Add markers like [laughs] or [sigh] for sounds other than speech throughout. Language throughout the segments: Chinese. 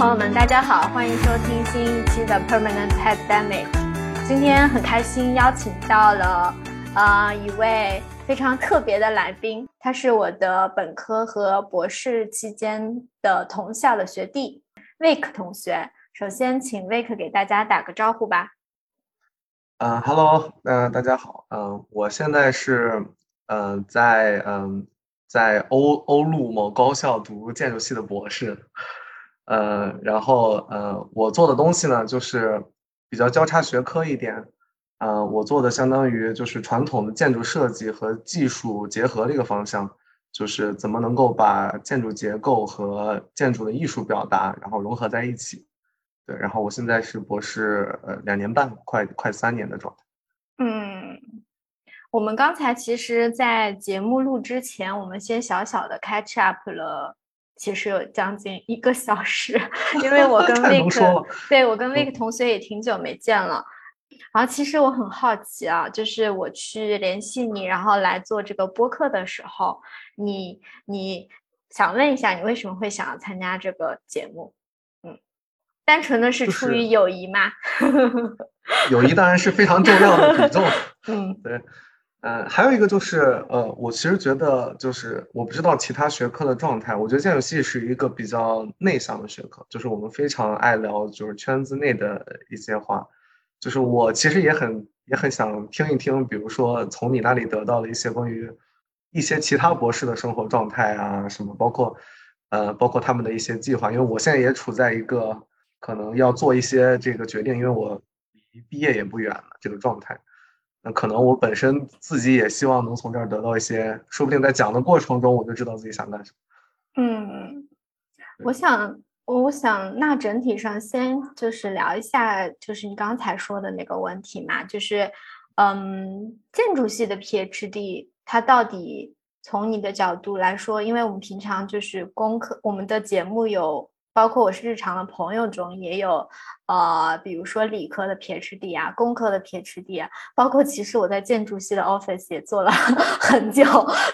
朋友们，大家好，欢迎收听新一期的 Permanent Pandemic。今天很开心邀请到了呃一位非常特别的来宾，他是我的本科和博士期间的同校的学弟 Vic 同学。首先，请 Vic 给大家打个招呼吧。嗯，Hello，嗯，大家好，嗯，我现在是嗯在嗯在欧欧陆某高校读建筑系的博士，呃，然后呃我做的东西呢就是比较交叉学科一点，呃，我做的相当于就是传统的建筑设计和技术结合的一个方向，就是怎么能够把建筑结构和建筑的艺术表达然后融合在一起。对，然后我现在是博士，呃，两年半，快快三年的状态。嗯，我们刚才其实，在节目录之前，我们先小小的 catch up 了，其实有将近一个小时，[laughs] 因为我跟 Vic，对我跟 Vic 同学也挺久没见了。然后其实我很好奇啊，就是我去联系你，然后来做这个播客的时候，你你想问一下，你为什么会想要参加这个节目？嗯单纯的是出于友谊吗？友谊当然是非常重要的比重。[laughs] 嗯，对，嗯，还有一个就是，呃，我其实觉得，就是我不知道其他学科的状态，我觉得建筑系是一个比较内向的学科，就是我们非常爱聊，就是圈子内的一些话。就是我其实也很也很想听一听，比如说从你那里得到的一些关于一些其他博士的生活状态啊，什么，包括呃，包括他们的一些计划，因为我现在也处在一个。可能要做一些这个决定，因为我离毕业也不远了，这个状态。那可能我本身自己也希望能从这儿得到一些，说不定在讲的过程中我就知道自己想干什么。嗯，我想，我想，那整体上先就是聊一下，就是你刚才说的那个问题嘛，就是，嗯，建筑系的 PhD 它到底从你的角度来说，因为我们平常就是功课，我们的节目有。包括我是日常的朋友中也有，呃，比如说理科的 PhD 啊，工科的 PhD 啊，包括其实我在建筑系的 office 也做了 [laughs] 很久，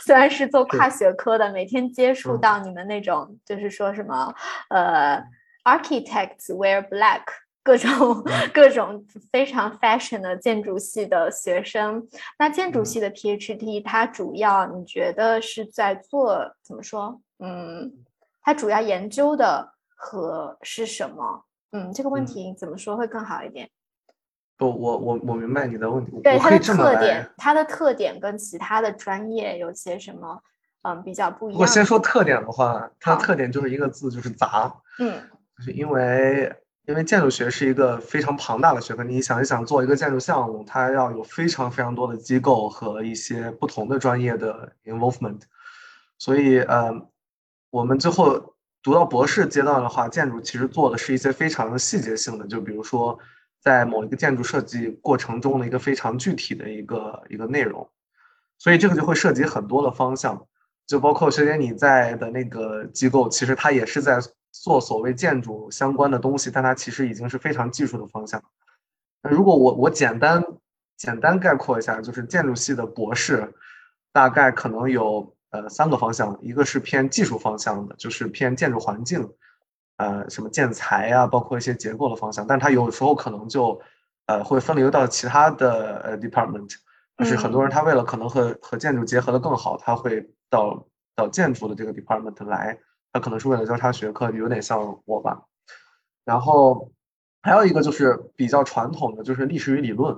虽然是做跨学科的，每天接触到你们那种就是说什么，呃，architects wear black，[laughs] 各种 [laughs] 各种非常 fashion 的建筑系的学生。那建筑系的 PhD 它主要你觉得是在做怎么说？嗯，它主要研究的。和是什么？嗯，这个问题怎么说会更好一点？不，我我我明白你的问题。对它的特点，它的特点跟其他的专业有些什么？嗯，比较不一样。我先说特点的话，它的特点就是一个字，就是杂。嗯，就是因为因为建筑学是一个非常庞大的学科，你想一想，做一个建筑项目，它要有非常非常多的机构和一些不同的专业的 involvement，所以呃，我们最后。读到博士阶段的话，建筑其实做的是一些非常细节性的，就比如说，在某一个建筑设计过程中的一个非常具体的一个一个内容，所以这个就会涉及很多的方向，就包括学姐你在的那个机构，其实它也是在做所谓建筑相关的东西，但它其实已经是非常技术的方向。那如果我我简单简单概括一下，就是建筑系的博士，大概可能有。呃，三个方向，一个是偏技术方向的，就是偏建筑环境，呃，什么建材啊，包括一些结构的方向。但它有时候可能就，呃，会分流到其他的呃 department。就是很多人他为了可能和和建筑结合的更好，他会到到建筑的这个 department 来，他可能是为了交叉学科，有点像我吧。然后还有一个就是比较传统的，就是历史与理论，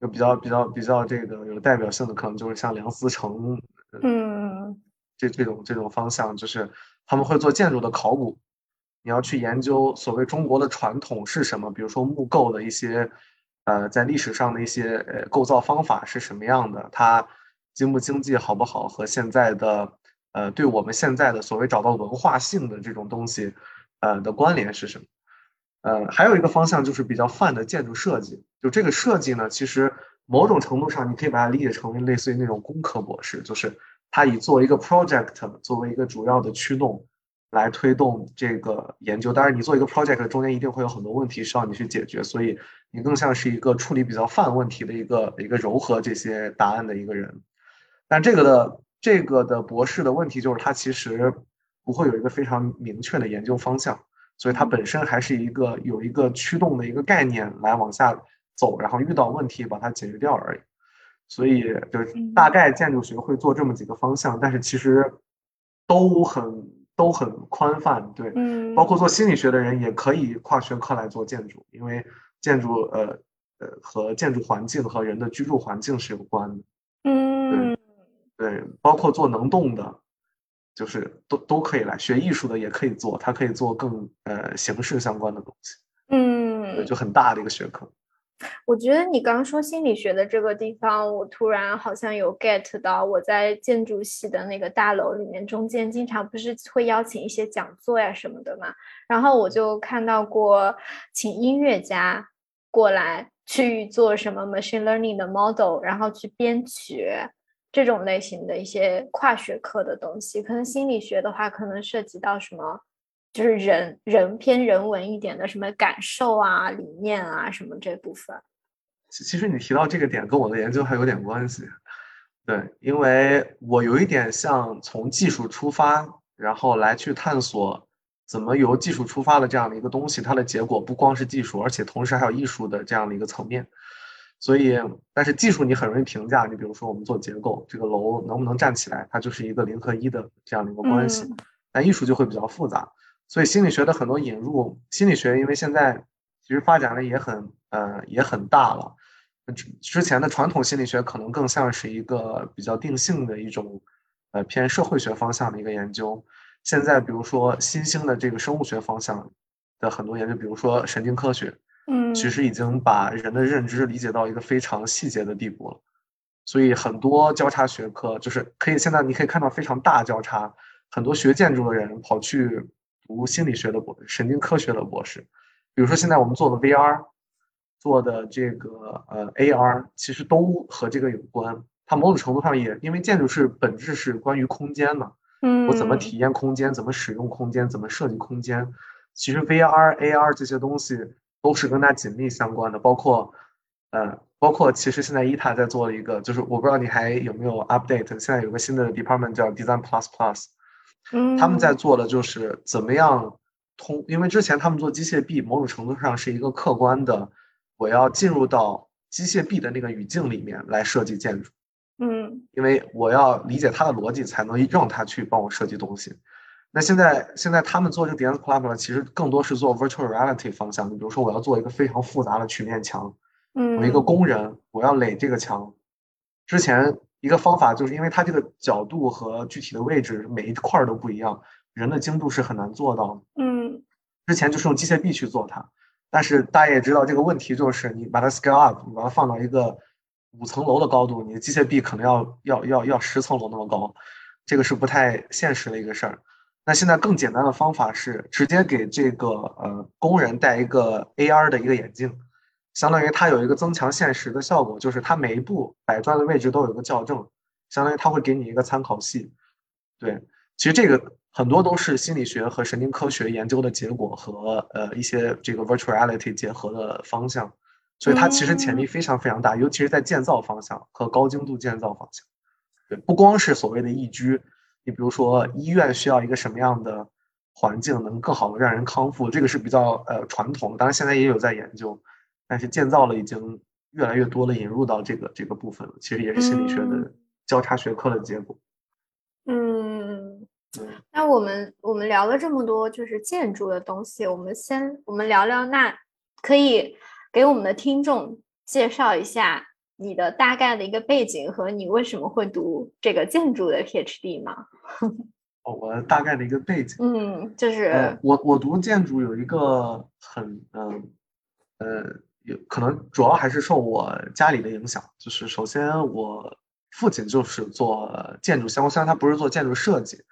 就比较比较比较这个有代表性的，可能就是像梁思成。嗯，这这种这种方向就是他们会做建筑的考古，你要去研究所谓中国的传统是什么，比如说木构的一些，呃，在历史上的一些呃构造方法是什么样的，它经不经济好不好，和现在的呃对我们现在的所谓找到文化性的这种东西，呃的关联是什么？呃，还有一个方向就是比较泛的建筑设计，就这个设计呢，其实。某种程度上，你可以把它理解成为类似于那种工科博士，就是他以作为一个 project 作为一个主要的驱动来推动这个研究。当然，你做一个 project 中间一定会有很多问题需要你去解决，所以你更像是一个处理比较泛问题的一个一个糅合这些答案的一个人。但这个的这个的博士的问题就是，他其实不会有一个非常明确的研究方向，所以它本身还是一个有一个驱动的一个概念来往下走，然后遇到问题把它解决掉而已。所以就是大概建筑学会做这么几个方向，但是其实都很都很宽泛，对，嗯，包括做心理学的人也可以跨学科来做建筑，因为建筑呃呃和建筑环境和人的居住环境是有关的，嗯，对，包括做能动的，就是都都可以来学艺术的也可以做，它可以做更呃形式相关的东西，嗯，就。很大的一个学科。我觉得你刚说心理学的这个地方，我突然好像有 get 到。我在建筑系的那个大楼里面，中间经常不是会邀请一些讲座呀什么的嘛，然后我就看到过请音乐家过来去做什么 machine learning 的 model，然后去编曲这种类型的一些跨学科的东西。可能心理学的话，可能涉及到什么？就是人人偏人文一点的什么感受啊、理念啊什么这部分。其其实你提到这个点，跟我的研究还有点关系。对，因为我有一点像从技术出发，然后来去探索怎么由技术出发的这样的一个东西，它的结果不光是技术，而且同时还有艺术的这样的一个层面。所以，但是技术你很容易评价，你比如说我们做结构，这个楼能不能站起来，它就是一个零和一的这样的一个关系。但艺术就会比较复杂。所以心理学的很多引入，心理学因为现在其实发展的也很呃也很大了。之之前的传统心理学可能更像是一个比较定性的一种呃偏社会学方向的一个研究。现在比如说新兴的这个生物学方向的很多研究，比如说神经科学，嗯，其实已经把人的认知理解到一个非常细节的地步了。所以很多交叉学科就是可以现在你可以看到非常大交叉，很多学建筑的人跑去。读心理学的博神经科学的博士，比如说现在我们做的 VR，做的这个呃 AR，其实都和这个有关。它某种程度上也因为建筑是本质是关于空间嘛，嗯，我怎么体验空间，怎么使用空间，怎么设计空间，其实 VR、AR 这些东西都是跟它紧密相关的。包括呃，包括其实现在伊塔在做一个，就是我不知道你还有没有 update，现在有个新的 department 叫 Design Plus Plus。他们在做的就是怎么样通，因为之前他们做机械臂，某种程度上是一个客观的，我要进入到机械臂的那个语境里面来设计建筑。嗯，因为我要理解它的逻辑，才能让它去帮我设计东西。那现在现在他们做这个 Design Plus 其实更多是做 Virtual Reality 方向的，比如说我要做一个非常复杂的曲面墙，嗯，我一个工人，我要垒这个墙，之前。一个方法就是因为它这个角度和具体的位置每一块都不一样，人的精度是很难做到的。嗯，之前就是用机械臂去做它，但是大家也知道这个问题就是你把它 scale up，你把它放到一个五层楼的高度，你的机械臂可能要要要要十层楼那么高，这个是不太现实的一个事儿。那现在更简单的方法是直接给这个呃工人戴一个 AR 的一个眼镜。相当于它有一个增强现实的效果，就是它每一步摆砖的位置都有一个校正，相当于它会给你一个参考系。对，其实这个很多都是心理学和神经科学研究的结果和呃一些这个 virtual reality 结合的方向，所以它其实潜力非常非常大，尤其是在建造方向和高精度建造方向。对，不光是所谓的宜居，你比如说医院需要一个什么样的环境能更好的让人康复，这个是比较呃传统，当然现在也有在研究。但是建造了已经越来越多的引入到这个这个部分了，其实也是心理学的交叉学科的结果。嗯，那我们我们聊了这么多就是建筑的东西，我们先我们聊聊，那可以给我们的听众介绍一下你的大概的一个背景和你为什么会读这个建筑的 PhD 吗？[laughs] 哦，我大概的一个背景，嗯，就是我我读建筑有一个很嗯呃。有可能主要还是受我家里的影响，就是首先我父亲就是做建筑相关，虽然他不是做建筑设计，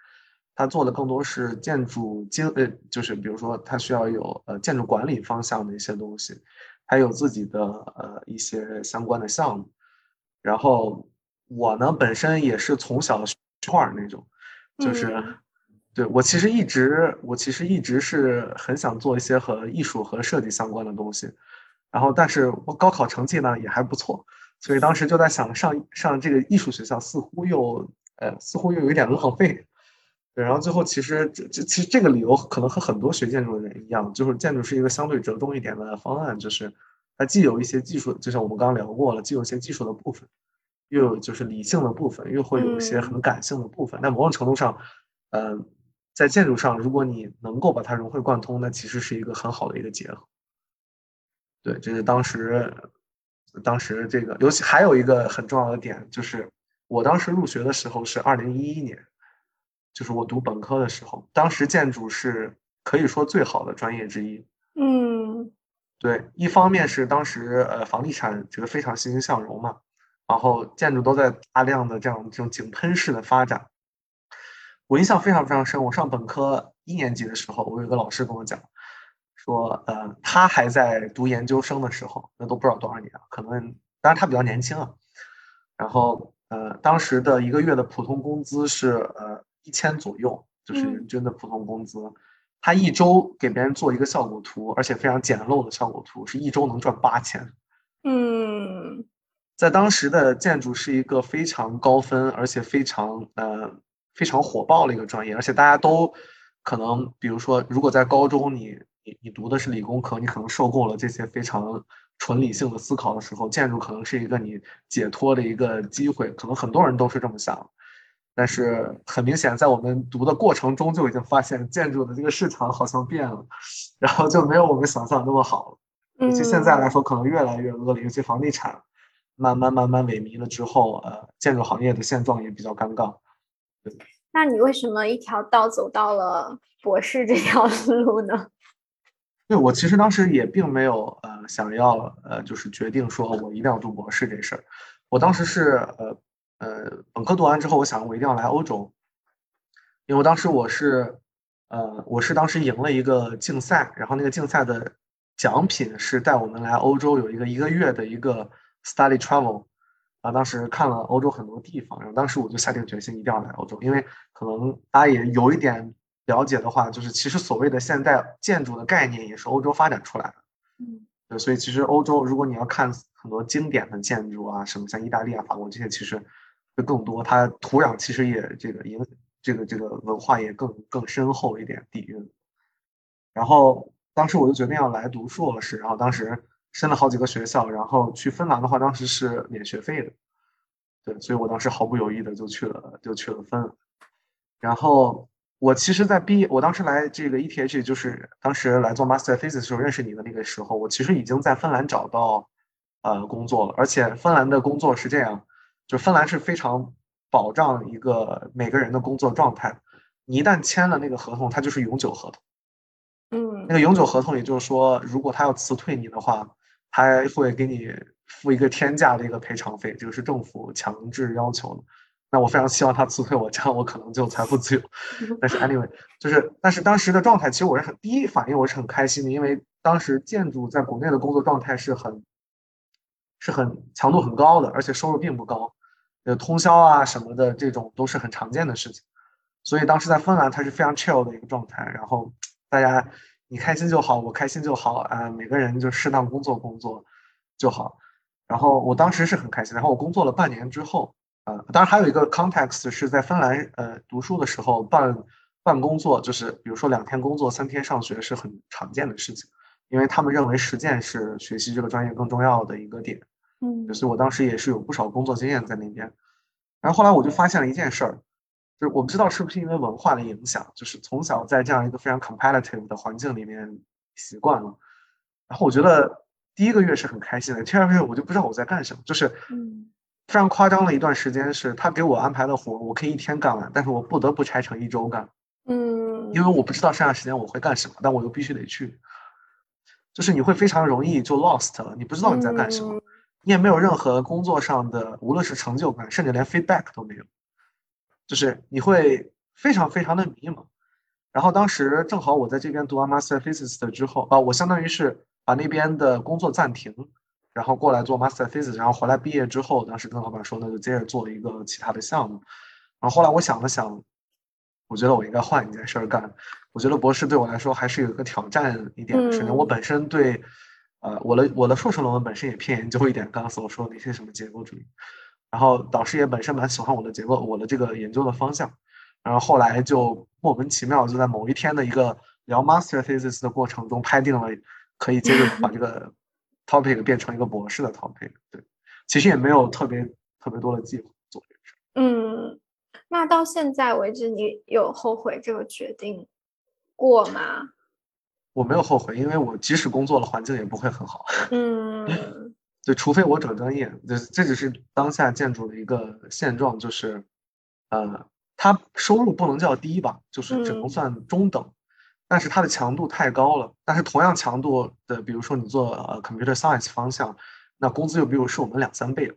他做的更多是建筑经呃，就是比如说他需要有呃建筑管理方向的一些东西，还有自己的呃一些相关的项目。然后我呢本身也是从小画那种，就是对我其实一直我其实一直是很想做一些和艺术和设计相关的东西。然后，但是我高考成绩呢也还不错，所以当时就在想，上上这个艺术学校似乎又呃似乎又有一点浪费，对，然后最后其实这这其实这个理由可能和很多学建筑的人一样，就是建筑是一个相对折中一点的方案，就是它既有一些技术，就像我们刚刚聊过了，既有一些技术的部分，又有就是理性的部分，又会有一些很感性的部分。那某种程度上，嗯，在建筑上，如果你能够把它融会贯通，那其实是一个很好的一个结合。对，这是当时当时这个，尤其还有一个很重要的点，就是我当时入学的时候是二零一一年。就是我读本科的时候，当时建筑是可以说最好的专业之一。嗯，对，一方面是当时呃房地产这个非常欣欣向荣嘛，然后建筑都在大量的这样这种井喷式的发展。我印象非常非常深，我上本科一年级的时候，我有个老师跟我讲，说呃他还在读研究生的时候，那都不知道多少年了，可能当然他比较年轻啊。然后呃当时的一个月的普通工资是呃。一千左右就是人均的普通工资，他一周给别人做一个效果图，而且非常简陋的效果图，是一周能赚八千。嗯，在当时的建筑是一个非常高分，而且非常呃非常火爆的一个专业，而且大家都可能，比如说，如果在高中你你你读的是理工科，你可能受够了这些非常纯理性的思考的时候，建筑可能是一个你解脱的一个机会，可能很多人都是这么想。但是很明显，在我们读的过程中就已经发现，建筑的这个市场好像变了，然后就没有我们想象那么好了。尤其现在来说，可能越来越恶劣。尤其房地产慢慢慢慢萎靡了之后，呃，建筑行业的现状也比较尴尬。那你为什么一条道走到了博士这条路呢？对我其实当时也并没有呃想要呃就是决定说我一定要读博士这事儿，我当时是呃。呃，本科读完之后，我想我一定要来欧洲，因为当时我是，呃，我是当时赢了一个竞赛，然后那个竞赛的奖品是带我们来欧洲有一个一个月的一个 study travel，啊，当时看了欧洲很多地方，然后当时我就下定决心一定要来欧洲，因为可能大家也有一点了解的话，就是其实所谓的现代建筑的概念也是欧洲发展出来的，嗯，对，所以其实欧洲如果你要看很多经典的建筑啊，什么像意大利啊、法国这些，其实。会更多，它土壤其实也这个影，这个这个文化也更更深厚一点底蕴。然后当时我就决定要来读硕士，然后当时申了好几个学校，然后去芬兰的话，当时是免学费的，对，所以我当时毫不犹豫的就去了，就去了芬兰。然后我其实，在毕业，我当时来这个 ETH，就是当时来做 Master Thesis 的时候认识你的那个时候，我其实已经在芬兰找到呃工作了，而且芬兰的工作是这样。就芬兰是非常保障一个每个人的工作状态，你一旦签了那个合同，它就是永久合同。嗯，那个永久合同，也就是说，如果他要辞退你的话，他会给你付一个天价的一个赔偿费，这个是政府强制要求的。那我非常希望他辞退我，这样我可能就财富自由。[laughs] 但是 anyway，就是，但是当时的状态，其实我是很第一反应，我是很开心的，因为当时建筑在国内的工作状态是很。是很强度很高的，而且收入并不高，呃，通宵啊什么的这种都是很常见的事情，所以当时在芬兰它是非常 chill 的一个状态，然后大家你开心就好，我开心就好啊，每个人就适当工作工作就好，然后我当时是很开心，然后我工作了半年之后，呃，当然还有一个 context 是在芬兰呃读书的时候办办工作，就是比如说两天工作三天上学是很常见的事情，因为他们认为实践是学习这个专业更重要的一个点。嗯，所以我当时也是有不少工作经验在那边，然后后来我就发现了一件事儿，就是我不知道是不是因为文化的影响，就是从小在这样一个非常 competitive 的环境里面习惯了，然后我觉得第一个月是很开心的，第二个月我就不知道我在干什么，就是非常夸张的一段时间，是他给我安排的活，我可以一天干完，但是我不得不拆成一周干，嗯，因为我不知道剩下时间我会干什么，但我又必须得去，就是你会非常容易就 lost 了，你不知道你在干什么。你也没有任何工作上的，无论是成就感，甚至连 feedback 都没有，就是你会非常非常的迷茫。然后当时正好我在这边读完 master thesis 之后，啊，我相当于是把那边的工作暂停，然后过来做 master thesis，然后回来毕业之后，当时跟老板说，那就接着做一个其他的项目。然后后来我想了想，我觉得我应该换一件事儿干。我觉得博士对我来说还是有一个挑战一点的。首先，我本身对。呃，我的我的硕士论文本身也偏研究一点，刚刚所说的那些什么结构主义，然后导师也本身蛮喜欢我的结构，我的这个研究的方向，然后后来就莫名其妙就在某一天的一个聊 master thesis 的过程中拍定了，可以接着把这个 topic 变成一个博士的 topic。对，其实也没有特别特别多的计划做这个事。嗯，那到现在为止，你有后悔这个决定过吗？我没有后悔，因为我即使工作了，环境也不会很好。嗯，[laughs] 对，除非我转专业，这这只是当下建筑的一个现状，就是，呃，它收入不能叫低吧，就是只能算中等，但是它的强度太高了。但是同样强度的，比如说你做呃 computer science 方向，那工资又比如是我们两三倍了。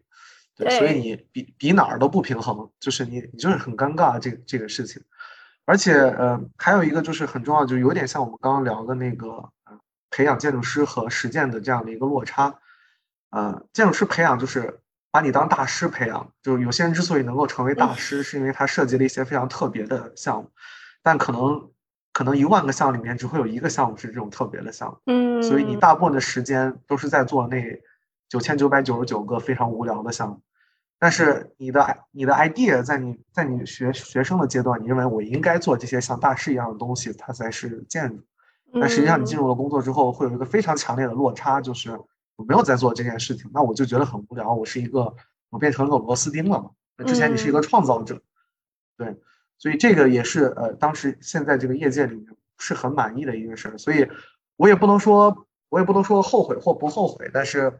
对，所以你比比哪儿都不平衡，就是你你就是很尴尬这这个事情。而且，呃，还有一个就是很重要，就有点像我们刚刚聊的那个，呃，培养建筑师和实践的这样的一个落差。呃，建筑师培养就是把你当大师培养，就是有些人之所以能够成为大师，是因为他设计了一些非常特别的项目，但可能可能一万个项目里面只会有一个项目是这种特别的项目。嗯，所以你大部分的时间都是在做那九千九百九十九个非常无聊的项目。但是你的你的 idea 在你在你学学生的阶段，你认为我应该做这些像大师一样的东西，它才是建筑。但实际上你进入了工作之后，会有一个非常强烈的落差，就是我没有在做这件事情，那我就觉得很无聊。我是一个我变成了个螺丝钉了嘛？那之前你是一个创造者，对，所以这个也是呃当时现在这个业界里面是很满意的一个事儿。所以我也不能说我也不能说后悔或不后悔，但是。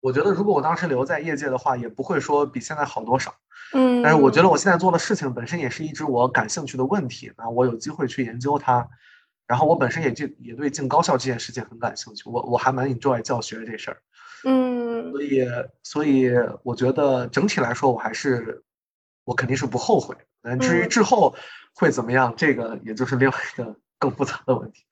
我觉得如果我当时留在业界的话，也不会说比现在好多少。嗯，但是我觉得我现在做的事情本身也是一直我感兴趣的问题，那我有机会去研究它。然后我本身也进也对进高校这件事情很感兴趣，我我还蛮 enjoy 教学这事儿。嗯，所以所以我觉得整体来说，我还是我肯定是不后悔。但至于之后会怎么样，这个也就是另外一个 [laughs] 更复杂的问题。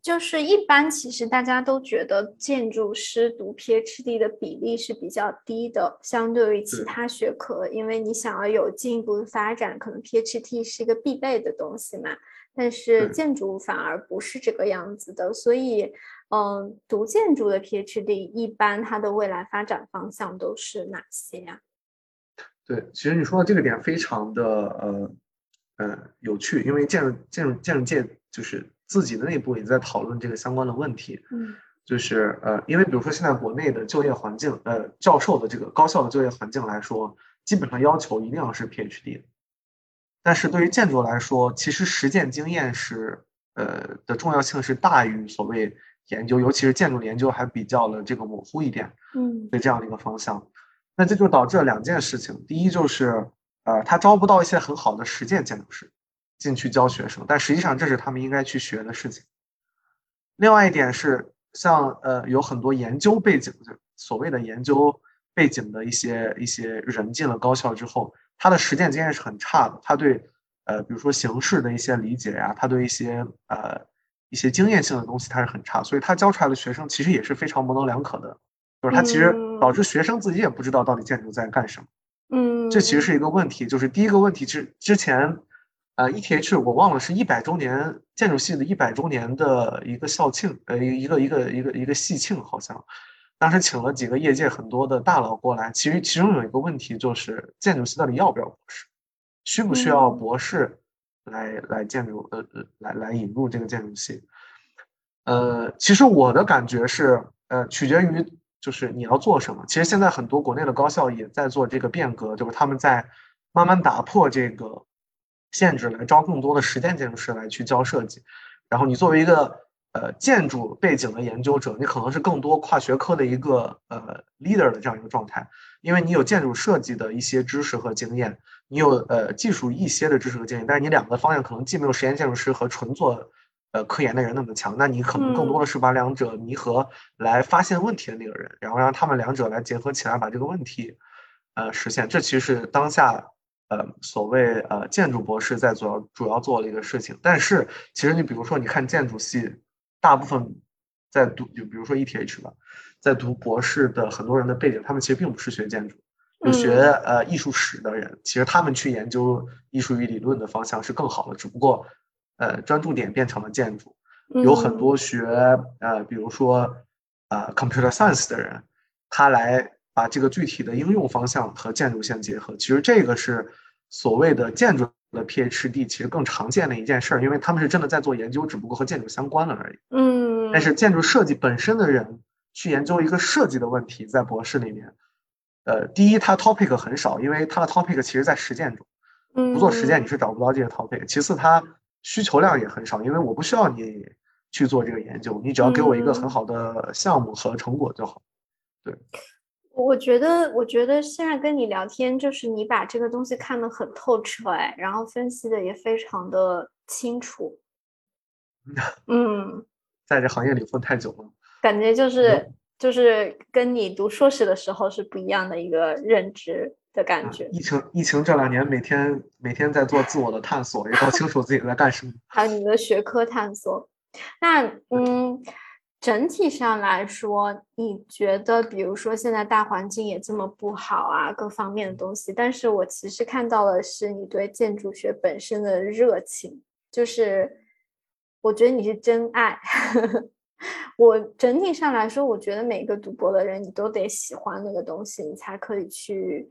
就是一般，其实大家都觉得建筑师读 PhD 的比例是比较低的，相对于其他学科，因为你想要有进一步的发展，可能 PhD 是一个必备的东西嘛。但是建筑反而不是这个样子的，所以，嗯，读建筑的 PhD 一般它的未来发展方向都是哪些呀？对，其实你说的这个点非常的呃呃有趣，因为建筑建筑建筑界就是。自己的内部也在讨论这个相关的问题，嗯，就是呃，因为比如说现在国内的就业环境，呃，教授的这个高校的就业环境来说，基本上要求一定要是 PhD，但是对于建筑来说，其实实践经验是呃的重要性是大于所谓研究，尤其是建筑研究还比较的这个模糊一点，嗯，对这样的一个方向，那这就导致了两件事情，第一就是呃，他招不到一些很好的实践建筑师。进去教学生，但实际上这是他们应该去学的事情。另外一点是，像呃有很多研究背景的所谓的研究背景的一些一些人进了高校之后，他的实践经验是很差的。他对呃比如说形式的一些理解呀，他对一些呃一些经验性的东西他是很差，所以他教出来的学生其实也是非常模棱两可的，就是它其实导致学生自己也不知道到底建筑在干什么。嗯，这其实是一个问题。就是第一个问题是之前。呃，ETH 我忘了是一百周年建筑系的一百周年的一个校庆，呃，一个一个一个一个系庆，好像当时请了几个业界很多的大佬过来。其实其中有一个问题就是建筑系到底要不要博士，需不需要博士来来建筑呃呃来来引入这个建筑系？呃，其实我的感觉是，呃，取决于就是你要做什么。其实现在很多国内的高校也在做这个变革，就是他们在慢慢打破这个。限制来招更多的实践建筑师来去教设计，然后你作为一个呃建筑背景的研究者，你可能是更多跨学科的一个呃 leader 的这样一个状态，因为你有建筑设计的一些知识和经验，你有呃技术一些的知识和经验，但是你两个方向可能既没有实验建筑师和纯做呃科研的人那么强，那你可能更多的是把两者弥合来发现问题的那个人，然后让他们两者来结合起来把这个问题呃实现，这其实是当下。呃，所谓呃建筑博士在主要主要做的一个事情，但是其实你比如说，你看建筑系，大部分在读，就比如说 ETH 吧，在读博士的很多人的背景，他们其实并不是学建筑，有学呃艺术史的人，其实他们去研究艺术与理论的方向是更好的，只不过呃专注点变成了建筑，有很多学呃比如说呃 computer science 的人，他来。把这个具体的应用方向和建筑相结合，其实这个是所谓的建筑的 PhD 其实更常见的一件事儿，因为他们是真的在做研究，只不过和建筑相关了而已。嗯，但是建筑设计本身的人去研究一个设计的问题，在博士里面，呃，第一，他 topic 很少，因为他的 topic 其实在实践中，不做实践你是找不到这些 topic。其次，他需求量也很少，因为我不需要你去做这个研究，你只要给我一个很好的项目和成果就好。对。我觉得，我觉得现在跟你聊天，就是你把这个东西看得很透彻，哎，然后分析的也非常的清楚。[laughs] 嗯，在这行业里混太久了，感觉就是就是跟你读硕士的时候是不一样的一个认知的感觉。疫情疫情这两年，每天每天在做自我的探索，也搞清楚自己在干什么。还有你的学科探索，那嗯。整体上来说，你觉得，比如说现在大环境也这么不好啊，各方面的东西，但是我其实看到的是你对建筑学本身的热情，就是我觉得你是真爱。[laughs] 我整体上来说，我觉得每个读博的人，你都得喜欢那个东西，你才可以去，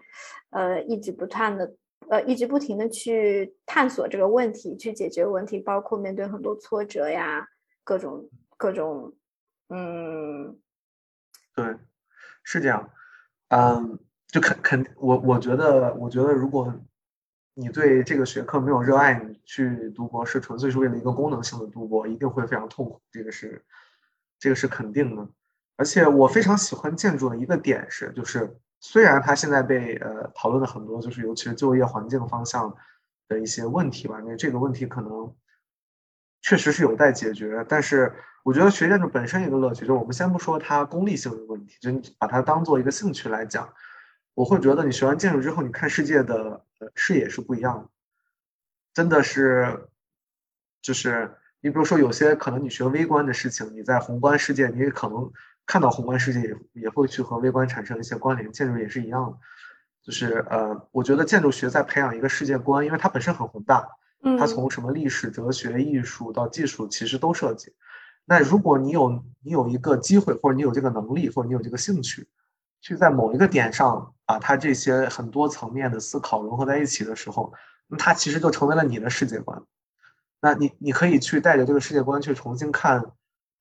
呃，一直不断的，呃，一直不停的去探索这个问题，去解决问题，包括面对很多挫折呀，各种各种。嗯，对，是这样。嗯，就肯肯，我我觉得，我觉得，如果你对这个学科没有热爱，你去读博士纯粹是为了一个功能性的读博，一定会非常痛苦。这个是，这个是肯定的。而且我非常喜欢建筑的一个点是，就是虽然它现在被呃讨论的很多，就是尤其是就业环境方向的一些问题吧，因为这个问题可能确实是有待解决，但是。我觉得学建筑本身一个乐趣，就我们先不说它功利性的问题，就你把它当做一个兴趣来讲，我会觉得你学完建筑之后，你看世界的视野是不一样的，真的是，就是你比如说有些可能你学微观的事情，你在宏观世界你也可能看到宏观世界也也会去和微观产生一些关联，建筑也是一样的，就是呃，我觉得建筑学在培养一个世界观，因为它本身很宏大，它从什么历史、哲学、艺术到技术，其实都涉及。那如果你有你有一个机会，或者你有这个能力，或者你有这个兴趣，去在某一个点上把它这些很多层面的思考融合在一起的时候，那它其实就成为了你的世界观。那你你可以去带着这个世界观去重新看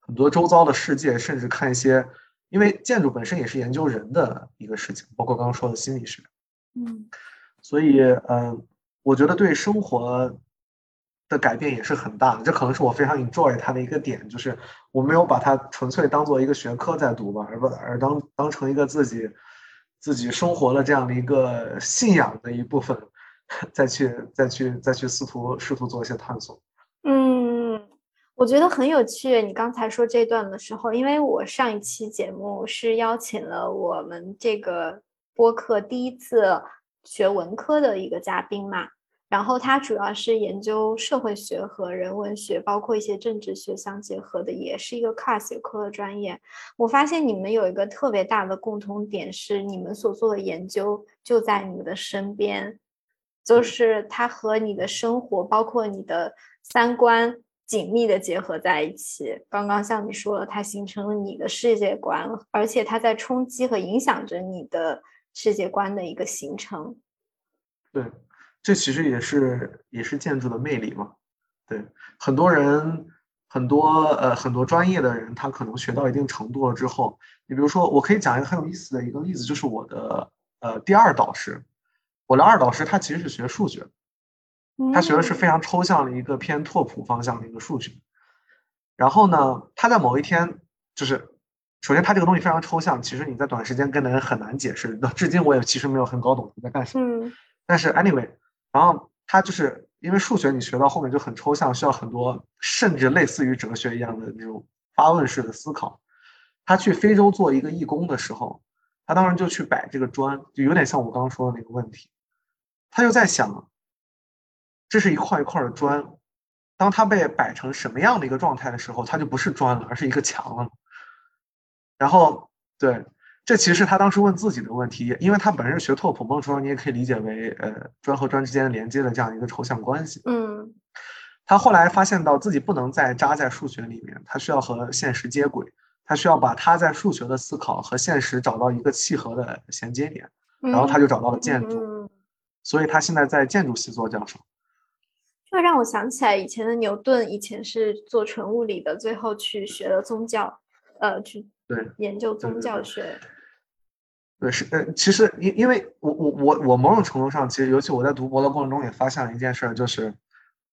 很多周遭的世界，甚至看一些，因为建筑本身也是研究人的一个事情，包括刚刚说的心理学。嗯，所以嗯，我觉得对生活。的改变也是很大的，这可能是我非常 enjoy 它的一个点，就是我没有把它纯粹当做一个学科在读吧，而不而当当成一个自己自己生活的这样的一个信仰的一部分，[laughs] 再去再去再去试图试图做一些探索。嗯，我觉得很有趣。你刚才说这段的时候，因为我上一期节目是邀请了我们这个播客第一次学文科的一个嘉宾嘛。然后他主要是研究社会学和人文学，包括一些政治学相结合的，也是一个跨学科的专业。我发现你们有一个特别大的共同点，是你们所做的研究就在你们的身边，就是它和你的生活，包括你的三观紧密的结合在一起。刚刚像你说了，它形成了你的世界观，而且它在冲击和影响着你的世界观的一个形成。对。这其实也是也是建筑的魅力嘛，对，很多人很多呃很多专业的人，他可能学到一定程度了之后，你比如说，我可以讲一个很有意思的一个例子，就是我的呃第二导师，我的二导师他其实是学数学，他学的是非常抽象的一个偏拓扑方向的一个数学，然后呢，他在某一天就是，首先他这个东西非常抽象，其实你在短时间跟人很难解释，到至今我也其实没有很搞懂他在干什么，但是 anyway。然后他就是因为数学，你学到后面就很抽象，需要很多甚至类似于哲学一样的那种发问式的思考。他去非洲做一个义工的时候，他当时就去摆这个砖，就有点像我刚刚说的那个问题。他就在想，这是一块一块的砖，当它被摆成什么样的一个状态的时候，它就不是砖了，而是一个墙了。然后，对。这其实他当时问自己的问题，因为他本身是学拓扑，某种程度你也可以理解为，呃，砖和砖之间连接的这样一个抽象关系。嗯，他后来发现到自己不能再扎在数学里面，他需要和现实接轨，他需要把他在数学的思考和现实找到一个契合的衔接点，然后他就找到了建筑。所以他现在在建筑系做教授。这让我想起来以前的牛顿，以前是做纯物理的，最后去学了宗教，呃，去对研究宗教学。对，是呃，其实因因为我我我我某种程度上，其实尤其我在读博的过程中也发现了一件事，就是，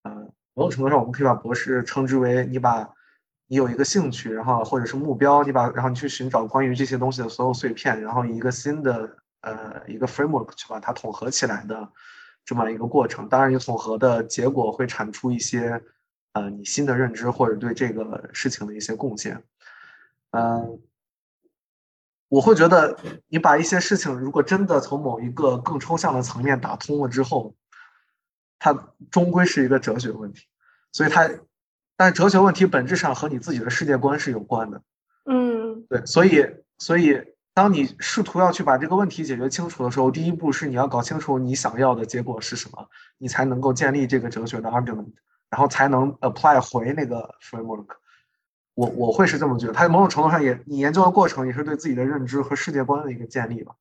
呃，某种程度上我们可以把博士称之为你把你有一个兴趣，然后或者是目标，你把然后你去寻找关于这些东西的所有碎片，然后以一个新的呃一个 framework 去把它统合起来的这么一个过程。当然，你总和的结果会产出一些呃你新的认知或者对这个事情的一些贡献，嗯。我会觉得，你把一些事情，如果真的从某一个更抽象的层面打通了之后，它终归是一个哲学问题。所以它，但哲学问题本质上和你自己的世界观是有关的。嗯，对。所以，所以当你试图要去把这个问题解决清楚的时候，第一步是你要搞清楚你想要的结果是什么，你才能够建立这个哲学的 argument，然后才能 apply 回那个 framework。我我会是这么觉得，它某种程度上也，你研究的过程也是对自己的认知和世界观的一个建立吧。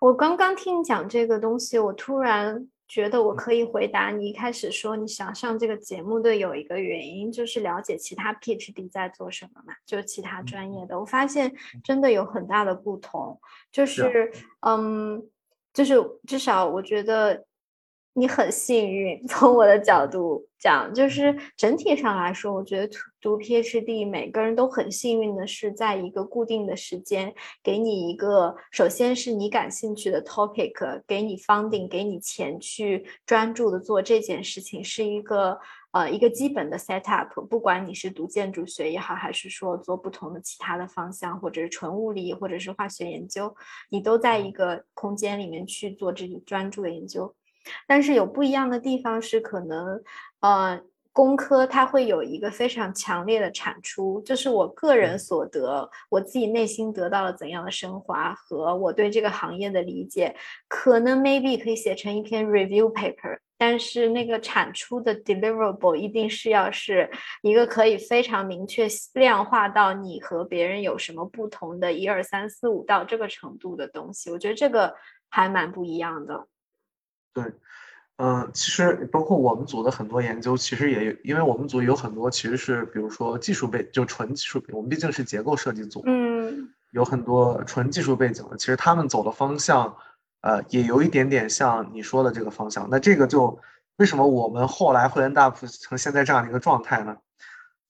我刚刚听你讲这个东西，我突然觉得我可以回答你一开始说你想上这个节目的有一个原因，就是了解其他 PhD 在做什么嘛，就其他专业的。我发现真的有很大的不同，就是嗯，就是至少我觉得。你很幸运，[laughs] 从我的角度讲，就是整体上来说，我觉得读 PhD 每个人都很幸运的是，在一个固定的时间，给你一个首先是你感兴趣的 topic，给你 funding，给你钱去专注的做这件事情，是一个呃一个基本的 setup。不管你是读建筑学也好，还是说做不同的其他的方向，或者是纯物理，或者是化学研究，你都在一个空间里面去做这种专注的研究。但是有不一样的地方是，可能，呃，工科它会有一个非常强烈的产出，就是我个人所得，我自己内心得到了怎样的升华和我对这个行业的理解，可能 maybe 可以写成一篇 review paper，但是那个产出的 deliverable 一定是要是一个可以非常明确量化到你和别人有什么不同的一二三四五到这个程度的东西，我觉得这个还蛮不一样的。对，嗯，其实包括我们组的很多研究，其实也有，因为我们组有很多其实是，比如说技术背，就纯技术，我们毕竟是结构设计组，嗯，有很多纯技术背景的，其实他们走的方向，呃，也有一点点像你说的这个方向。那这个就为什么我们后来会 end up 成现在这样的一个状态呢？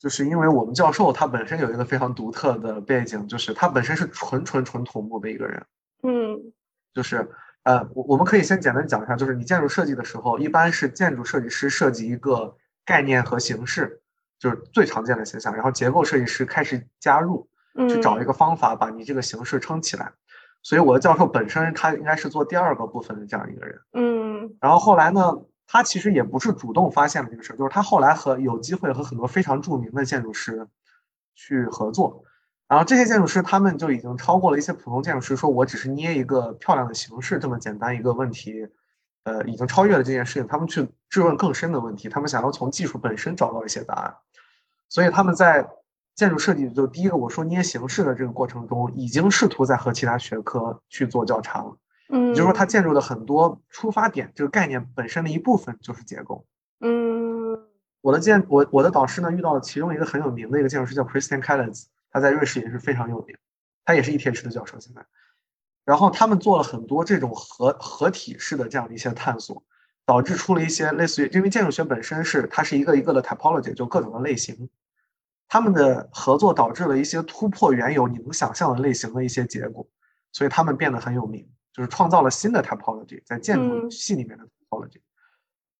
就是因为我们教授他本身有一个非常独特的背景，就是他本身是纯纯纯土木的一个人，嗯，就是。呃，我我们可以先简单讲一下，就是你建筑设计的时候，一般是建筑设计师设计一个概念和形式，就是最常见的形象，然后结构设计师开始加入，去找一个方法把你这个形式撑起来。所以我的教授本身他应该是做第二个部分的这样一个人。嗯。然后后来呢，他其实也不是主动发现了这个事儿，就是他后来和有机会和很多非常著名的建筑师去合作。然后这些建筑师他们就已经超过了一些普通建筑师，说我只是捏一个漂亮的形式这么简单一个问题，呃，已经超越了这件事情。他们去质问更深的问题，他们想要从技术本身找到一些答案。所以他们在建筑设计就第一个我说捏形式的这个过程中，已经试图在和其他学科去做交叉了。嗯，也就是说，它建筑的很多出发点，这个概念本身的一部分就是结构。嗯，我的建我我的导师呢遇到了其中一个很有名的一个建筑师叫 Christian k a l l e s 他在瑞士也是非常有名，他也是 ETH 的教授现在。然后他们做了很多这种合合体式的这样的一些探索，导致出了一些类似于，因为建筑学本身是它是一个一个的 typology，就各种的类型。他们的合作导致了一些突破原有你能想象的类型的一些结果，所以他们变得很有名，就是创造了新的 typology，在建筑系里面的 typology。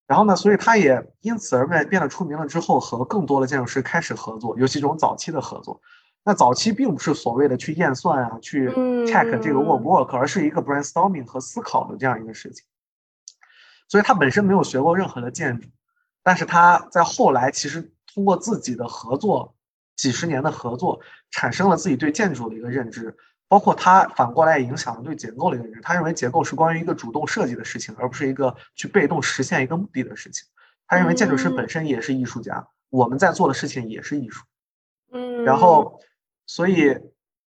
然后呢，所以他也因此而变变得出名了之后，和更多的建筑师开始合作，尤其这种早期的合作。那早期并不是所谓的去验算啊，去 check 这个 work work，而是一个 brainstorming 和思考的这样一个事情。所以他本身没有学过任何的建筑，但是他在后来其实通过自己的合作，几十年的合作，产生了自己对建筑的一个认知，包括他反过来影响了对结构的一个认知。他认为结构是关于一个主动设计的事情，而不是一个去被动实现一个目的的事情。他认为建筑师本身也是艺术家，我们在做的事情也是艺术。嗯，然后。所以，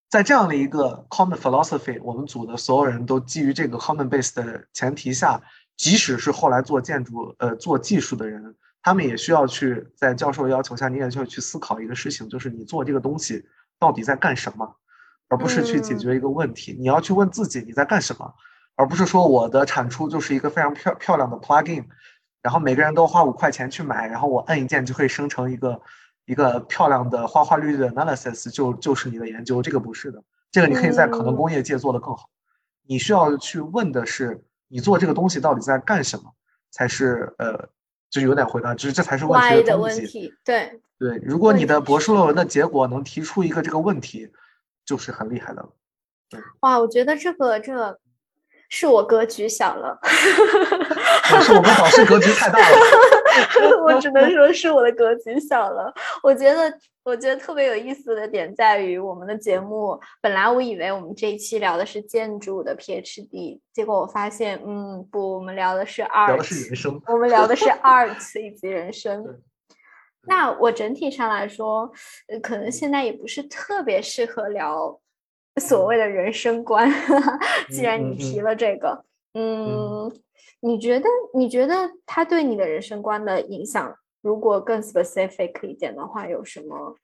在这样的一个 common philosophy，我们组的所有人都基于这个 common base 的前提下，即使是后来做建筑、呃做技术的人，他们也需要去在教授要求下，你也需要去思考一个事情，就是你做这个东西到底在干什么，而不是去解决一个问题。你要去问自己你在干什么，而不是说我的产出就是一个非常漂漂亮的 plugin，然后每个人都花五块钱去买，然后我摁一键就可以生成一个。一个漂亮的花花绿绿的 analysis 就就是你的研究，这个不是的，这个你可以在可能工业界做得更好。你需要去问的是，你做这个东西到底在干什么，才是呃，就有点回答，就是这才是问题的问题。对对，如果你的博士论文的结果能提出一个这个问题，就是很厉害的了。哇，我觉得这个这个。是我格局小了，[laughs] [laughs] 是我们导师格局太大了。[laughs] 我只能说是我的格局小了。我觉得，我觉得特别有意思的点在于，我们的节目本来我以为我们这一期聊的是建筑的 PhD，结果我发现，嗯，不，我们聊的是 art，聊的是人生。我们聊的是 [laughs] art 以及人生。那我整体上来说，可能现在也不是特别适合聊。所谓的人生观，既然你提了这个，嗯，你觉得你觉得他对你的人生观的影响，如果更 specific 一点的话，有什么？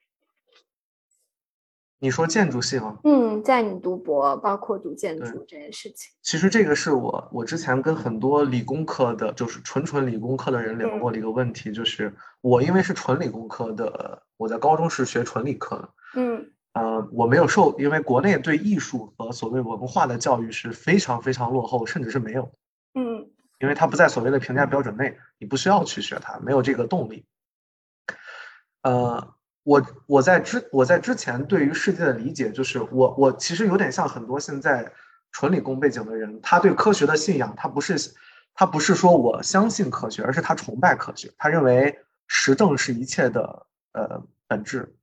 你说建筑系吗？嗯，在你读博，包括读建筑这件事情，其实这个是我我之前跟很多理工科的，就是纯纯理工科的人聊过的一个问题，就是我因为是纯理工科的，我在高中是学纯理科的，嗯。呃，我没有受，因为国内对艺术和所谓文化的教育是非常非常落后，甚至是没有。嗯，因为它不在所谓的评价标准内，你不需要去学它，没有这个动力。呃，我我在之我在之前对于世界的理解就是，我我其实有点像很多现在纯理工背景的人，他对科学的信仰，他不是他不是说我相信科学，而是他崇拜科学，他认为实证是一切的呃本质。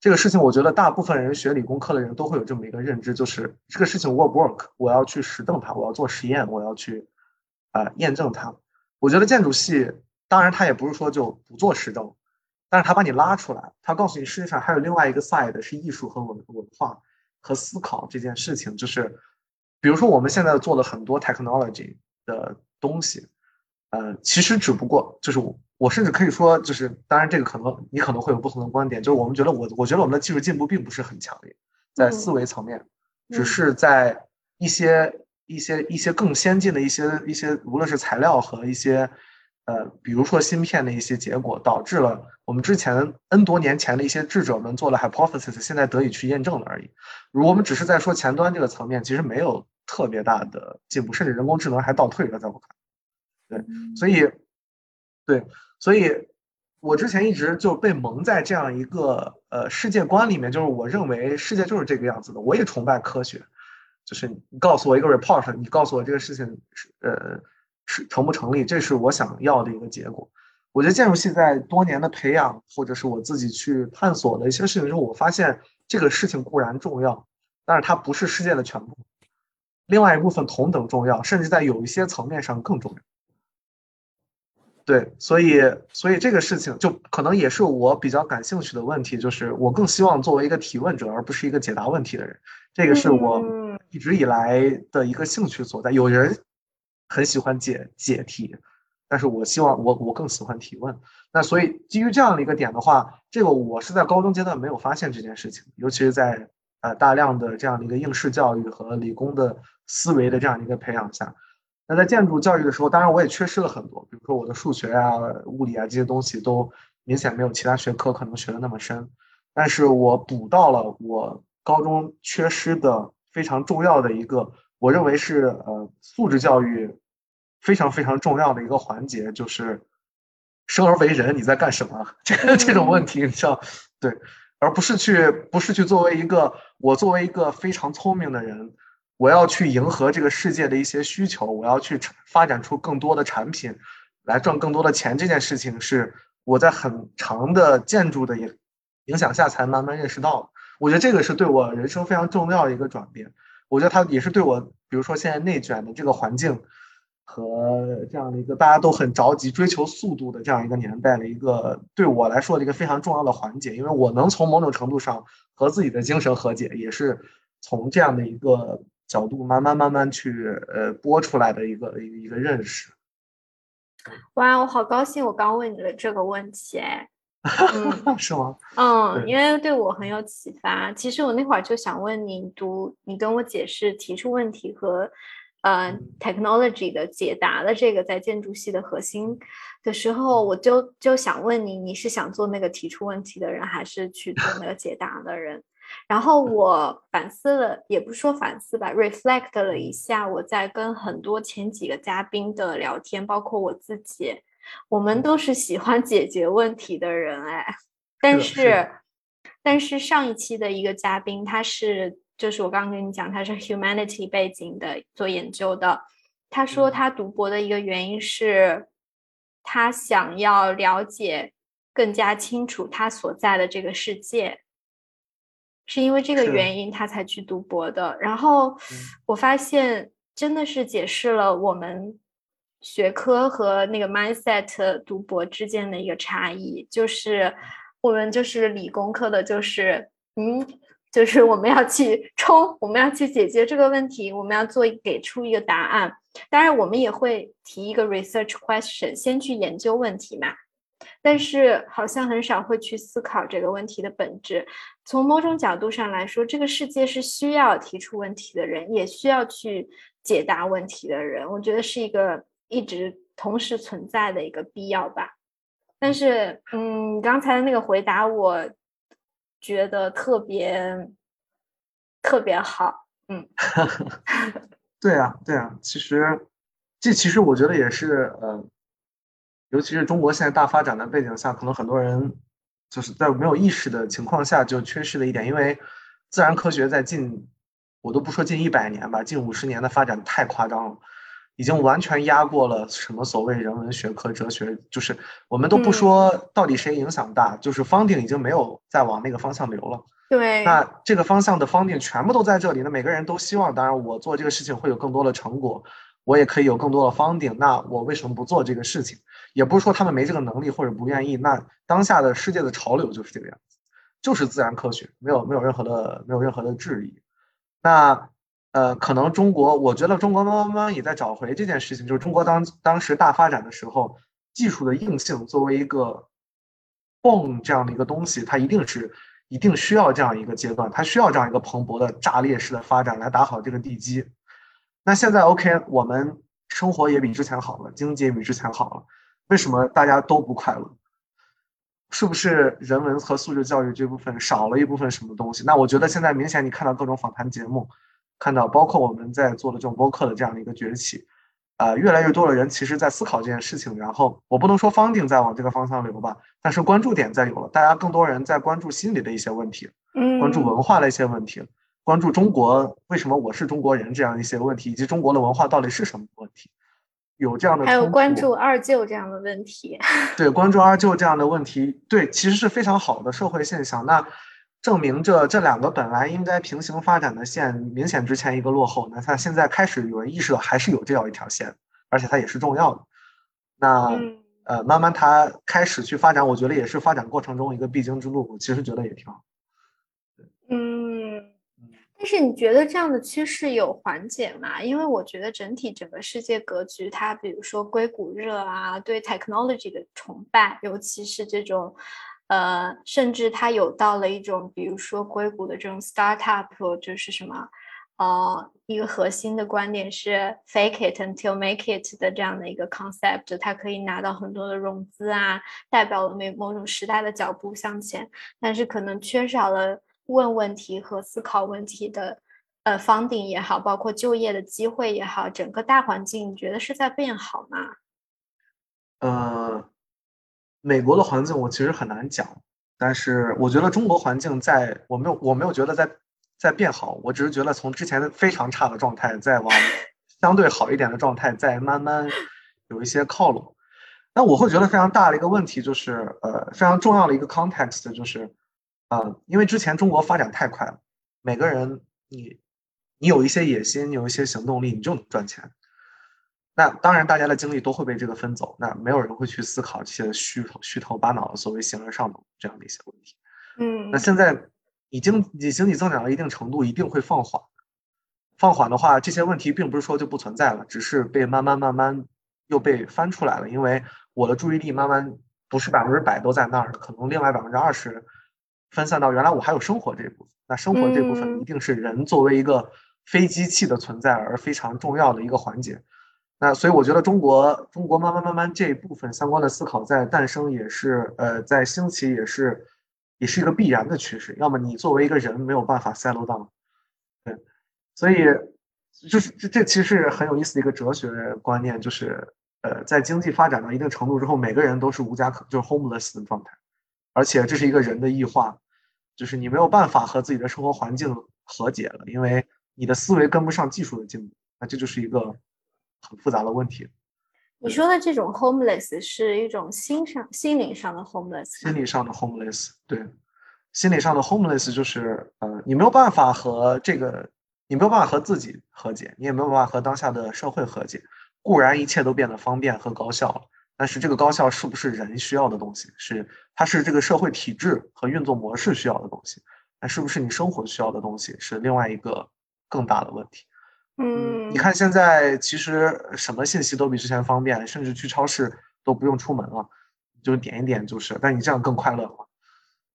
这个事情，我觉得大部分人学理工科的人都会有这么一个认知，就是这个事情 work work，我要去实证它，我要做实验，我要去啊验证它。我觉得建筑系，当然它也不是说就不做实证，但是它把你拉出来，它告诉你世界上还有另外一个 side 是艺术和文文化和思考这件事情，就是比如说我们现在做了很多 technology 的东西，呃，其实只不过就是我。我甚至可以说，就是当然，这个可能你可能会有不同的观点。就是我们觉得，我我觉得我们的技术进步并不是很强烈，在思维层面，只是在一些一些一些更先进的一些一些，无论是材料和一些呃，比如说芯片的一些结果，导致了我们之前 N 多年前的一些智者们做了 hypothesis，现在得以去验证了而已。如果我们只是在说前端这个层面，其实没有特别大的进步，甚至人工智能还倒退了，在我看。对，所以对。所以，我之前一直就被蒙在这样一个呃世界观里面，就是我认为世界就是这个样子的。我也崇拜科学，就是你告诉我一个 report，你告诉我这个事情是呃是成不成立，这是我想要的一个结果。我觉得建筑系在多年的培养，或者是我自己去探索的一些事情之后，我发现这个事情固然重要，但是它不是世界的全部。另外一部分同等重要，甚至在有一些层面上更重要。对，所以所以这个事情就可能也是我比较感兴趣的问题，就是我更希望作为一个提问者，而不是一个解答问题的人。这个是我一直以来的一个兴趣所在。有人很喜欢解解题，但是我希望我我更喜欢提问。那所以基于这样的一个点的话，这个我是在高中阶段没有发现这件事情，尤其是在呃大量的这样的一个应试教育和理工的思维的这样一个培养下。那在建筑教育的时候，当然我也缺失了很多，比如说我的数学啊、物理啊这些东西都明显没有其他学科可能学的那么深，但是我补到了我高中缺失的非常重要的一个，我认为是呃素质教育非常非常重要的一个环节，就是生而为人你在干什么 [laughs] 这个这种问题，你知道对，而不是去不是去作为一个我作为一个非常聪明的人。我要去迎合这个世界的一些需求，我要去发展出更多的产品，来赚更多的钱。这件事情是我在很长的建筑的影影响下才慢慢认识到的。我觉得这个是对我人生非常重要的一个转变。我觉得它也是对我，比如说现在内卷的这个环境，和这样的一个大家都很着急追求速度的这样一个年代的一个对我来说的一个非常重要的环节，因为我能从某种程度上和自己的精神和解，也是从这样的一个角度慢慢慢慢去呃播出来的一个一个认识。哇，我好高兴，我刚问你了这个问题，哎，嗯，[laughs] 是吗？嗯，因为对我很有启发。其实我那会儿就想问你，读你跟我解释提出问题和。呃，technology 的解答的这个在建筑系的核心的时候，我就就想问你，你是想做那个提出问题的人，还是去做那个解答的人？然后我反思了，也不说反思吧，reflect 了一下，我在跟很多前几个嘉宾的聊天，包括我自己，我们都是喜欢解决问题的人，哎，但是但是上一期的一个嘉宾他是。就是我刚刚跟你讲，他是 humanity 背景的做研究的。他说他读博的一个原因是，他想要了解更加清楚他所在的这个世界，是因为这个原因他才去读博的。然后我发现真的是解释了我们学科和那个 mindset 读博之间的一个差异，就是我们就是理工科的，就是嗯。就是我们要去冲，我们要去解决这个问题，我们要做给出一个答案。当然，我们也会提一个 research question，先去研究问题嘛。但是好像很少会去思考这个问题的本质。从某种角度上来说，这个世界是需要提出问题的人，也需要去解答问题的人。我觉得是一个一直同时存在的一个必要吧。但是，嗯，刚才的那个回答我。觉得特别特别好，嗯 [laughs] [laughs] 对啊，对啊，其实这其实我觉得也是，呃，尤其是中国现在大发展的背景下，可能很多人就是在没有意识的情况下就缺失了一点，因为自然科学在近我都不说近一百年吧，近五十年的发展太夸张了。已经完全压过了什么所谓人文学科、哲学，就是我们都不说到底谁影响大，就是方定已经没有再往那个方向流了。对，那这个方向的方定全部都在这里，那每个人都希望，当然我做这个事情会有更多的成果，我也可以有更多的方定，那我为什么不做这个事情？也不是说他们没这个能力或者不愿意，那当下的世界的潮流就是这个样子，就是自然科学，没有没有任何的没有任何的质疑。那。呃，可能中国，我觉得中国慢慢慢慢也在找回这件事情。就是中国当当时大发展的时候，技术的硬性作为一个泵这样的一个东西，它一定是一定需要这样一个阶段，它需要这样一个蓬勃的炸裂式的发展来打好这个地基。那现在 OK，我们生活也比之前好了，经济也比之前好了，为什么大家都不快乐？是不是人文和素质教育这部分少了一部分什么东西？那我觉得现在明显你看到各种访谈节目。看到，包括我们在做的这种播客的这样的一个崛起，啊，越来越多的人其实在思考这件事情。然后，我不能说方定在往这个方向流吧，但是关注点在有了，大家更多人在关注心理的一些问题，嗯，关注文化的一些问题，关注中国为什么我是中国人这样一些问题，以及中国的文化到底是什么问题，有这样的，还有关注二舅这样的问题，[laughs] 对，关注二舅这样的问题，对，其实是非常好的社会现象。那。证明着这两个本来应该平行发展的线，明显之前一个落后。那它现在开始有人意识到，还是有这样一条线，而且它也是重要的。那呃，慢慢它开始去发展，我觉得也是发展过程中一个必经之路。我其实觉得也挺好。嗯，但是你觉得这样的趋势有缓解吗？因为我觉得整体整个世界格局，它比如说硅谷热啊，对 technology 的崇拜，尤其是这种。呃，甚至它有到了一种，比如说硅谷的这种 startup，就是什么，呃，一个核心的观点是 fake it until make it 的这样的一个 concept，它可以拿到很多的融资啊，代表了某某种时代的脚步向前，但是可能缺少了问问题和思考问题的，呃，房顶也好，包括就业的机会也好，整个大环境你觉得是在变好吗？呃。美国的环境我其实很难讲，但是我觉得中国环境在我没有我没有觉得在在变好，我只是觉得从之前非常差的状态在往相对好一点的状态在慢慢有一些靠拢。那我会觉得非常大的一个问题就是，呃，非常重要的一个 context 就是，呃，因为之前中国发展太快了，每个人你你有一些野心，你有一些行动力，你就能赚钱。那当然，大家的精力都会被这个分走，那没有人会去思考这些虚头虚头巴脑的所谓形而上的这样的一些问题。嗯，那现在已经你经济增长到一定程度，一定会放缓。放缓的话，这些问题并不是说就不存在了，只是被慢慢慢慢又被翻出来了。因为我的注意力慢慢不是百分之百都在那儿，可能另外百分之二十分散到原来我还有生活这一部分。那生活这部分一定是人作为一个非机器的存在而非常重要的一个环节。那所以我觉得中国中国慢慢慢慢这一部分相关的思考在诞生，也是呃在兴起，也是也是一个必然的趋势。要么你作为一个人没有办法 settle down，对，所以就是这这其实是很有意思的一个哲学观念，就是呃在经济发展到一定程度之后，每个人都是无家可就是 homeless 的状态，而且这是一个人的异化，就是你没有办法和自己的生活环境和解了，因为你的思维跟不上技术的进步，那这就是一个。很复杂的问题。你说的这种 homeless 是一种心上、心灵上的 homeless。心理上的 homeless，对，心理上的 homeless 就是，呃，你没有办法和这个，你没有办法和自己和解，你也没有办法和当下的社会和解。固然一切都变得方便和高效了，但是这个高效是不是人需要的东西？是，它是这个社会体制和运作模式需要的东西，那是不是你生活需要的东西？是另外一个更大的问题。嗯，你看现在其实什么信息都比之前方便，甚至去超市都不用出门了，就点一点就是。但你这样更快乐吗？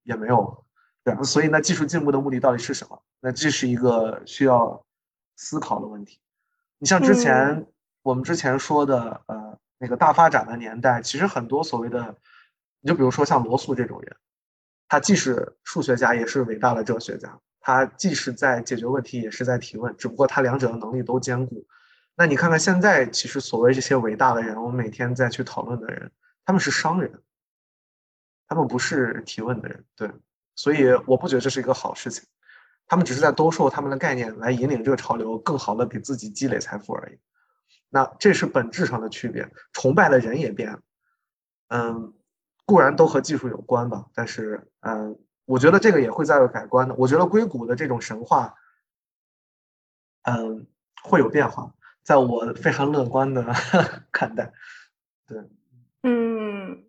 也没有，对所以那技术进步的目的到底是什么？那这是一个需要思考的问题。你像之前我们之前说的，呃，那个大发展的年代，其实很多所谓的，你就比如说像罗素这种人，他既是数学家，也是伟大的哲学家。他既是在解决问题，也是在提问，只不过他两者的能力都兼顾。那你看看现在，其实所谓这些伟大的人，我们每天在去讨论的人，他们是商人，他们不是提问的人。对，所以我不觉得这是一个好事情。他们只是在兜售他们的概念，来引领这个潮流，更好的给自己积累财富而已。那这是本质上的区别。崇拜的人也变了。嗯，固然都和技术有关吧，但是嗯。我觉得这个也会在改观的。我觉得硅谷的这种神话，嗯，会有变化，在我非常乐观的 [laughs] 看待。对，嗯，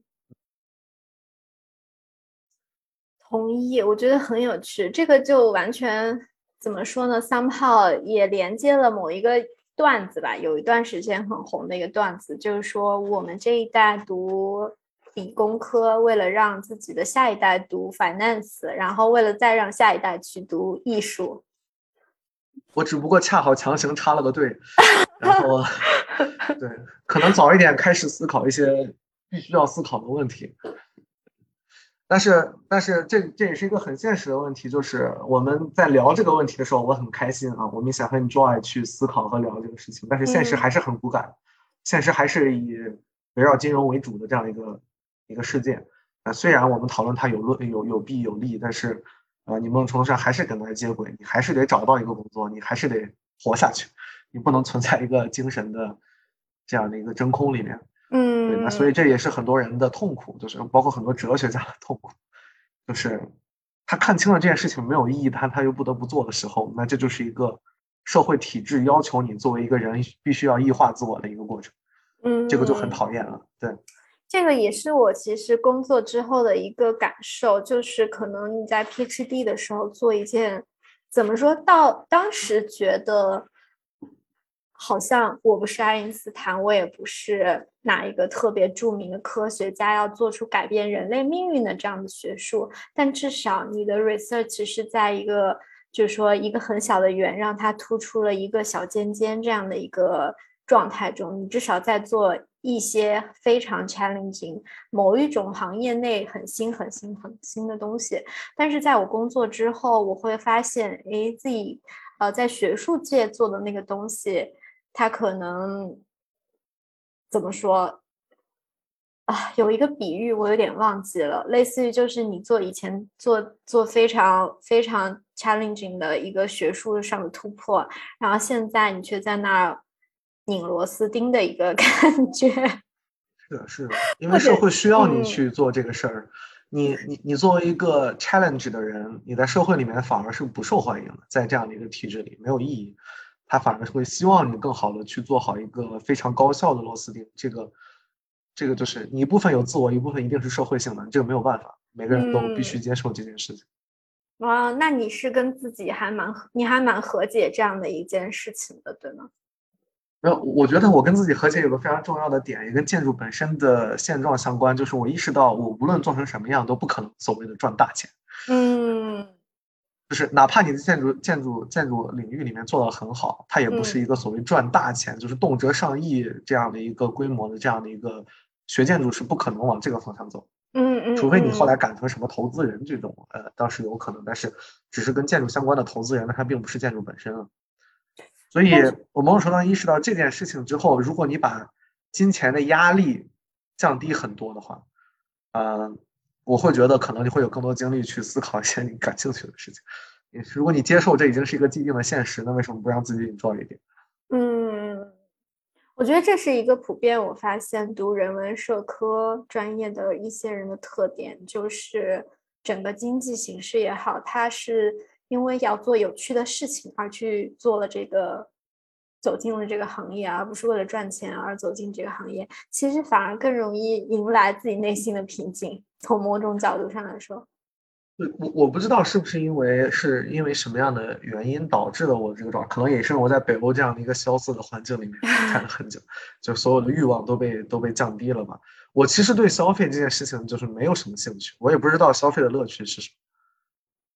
同意。我觉得很有趣。这个就完全怎么说呢？somehow 也连接了某一个段子吧。有一段时间很红的一个段子，就是说我们这一代读。理工科为了让自己的下一代读 finance，然后为了再让下一代去读艺术，我只不过恰好强行插了个队，然后 [laughs] 对，可能早一点开始思考一些必须要思考的问题。但是，但是这这也是一个很现实的问题，就是我们在聊这个问题的时候，我很开心啊，我们想和 Joy 去思考和聊这个事情，但是现实还是很骨感，现实还是以围绕金融为主的这样一个。一个事件，啊，虽然我们讨论它有论有有弊有利，但是，呃，你某种程度上还是跟它接轨，你还是得找到一个工作，你还是得活下去，你不能存在一个精神的这样的一个真空里面，嗯，对，那所以这也是很多人的痛苦，就是包括很多哲学家的痛苦，就是他看清了这件事情没有意义，但他又不得不做的时候，那这就是一个社会体制要求你作为一个人必须要异化自我的一个过程，嗯，这个就很讨厌了，对。这个也是我其实工作之后的一个感受，就是可能你在 PhD 的时候做一件，怎么说到当时觉得，好像我不是爱因斯坦，我也不是哪一个特别著名的科学家，要做出改变人类命运的这样的学术，但至少你的 research 是在一个，就是说一个很小的圆，让它突出了一个小尖尖这样的一个状态中，你至少在做。一些非常 challenging 某一种行业内很新很新很新的东西，但是在我工作之后，我会发现，哎，自己呃在学术界做的那个东西，它可能怎么说啊？有一个比喻我有点忘记了，类似于就是你做以前做做非常非常 challenging 的一个学术上的突破，然后现在你却在那儿。拧螺丝钉的一个 [laughs] 感觉，是的，是的，因为社会需要你去做这个事儿。你你你作为一个 challenge 的人，你在社会里面反而是不受欢迎的，在这样的一个体制里没有意义。他反而会希望你更好的去做好一个非常高效的螺丝钉。这个，这个就是你一部分有自我，一部分一定是社会性的，这个没有办法，每个人都必须接受这件事情。哇，那你是跟自己还蛮，你还蛮和解这样的一件事情的，对吗？我觉得我跟自己和解有个非常重要的点，也跟建筑本身的现状相关，就是我意识到我无论做成什么样都不可能所谓的赚大钱。嗯。就是哪怕你的建筑建筑建筑领域里面做的很好，它也不是一个所谓赚大钱，就是动辄上亿这样的一个规模的这样的一个学建筑是不可能往这个方向走。嗯嗯。除非你后来改成什么投资人这种，呃，倒是有可能，但是只是跟建筑相关的投资人，那它并不是建筑本身了。所以我某种程度上意识到这件事情之后，如果你把金钱的压力降低很多的话，嗯。我会觉得可能你会有更多精力去思考一些你感兴趣的事情。如果你接受这已经是一个既定的现实，那为什么不让自己 enjoy 一点？嗯，我觉得这是一个普遍我发现读人文社科专业的一些人的特点，就是整个经济形势也好，它是因为要做有趣的事情而去做了这个。走进了这个行业，而不是为了赚钱而走进这个行业，其实反而更容易迎来自己内心的平静。从某种角度上来说，对我我不知道是不是因为是因为什么样的原因导致了我这个状态，可能也是我在北欧这样的一个萧瑟的环境里面 [laughs] 待了很久，就所有的欲望都被都被降低了吧。我其实对消费这件事情就是没有什么兴趣，我也不知道消费的乐趣是什么。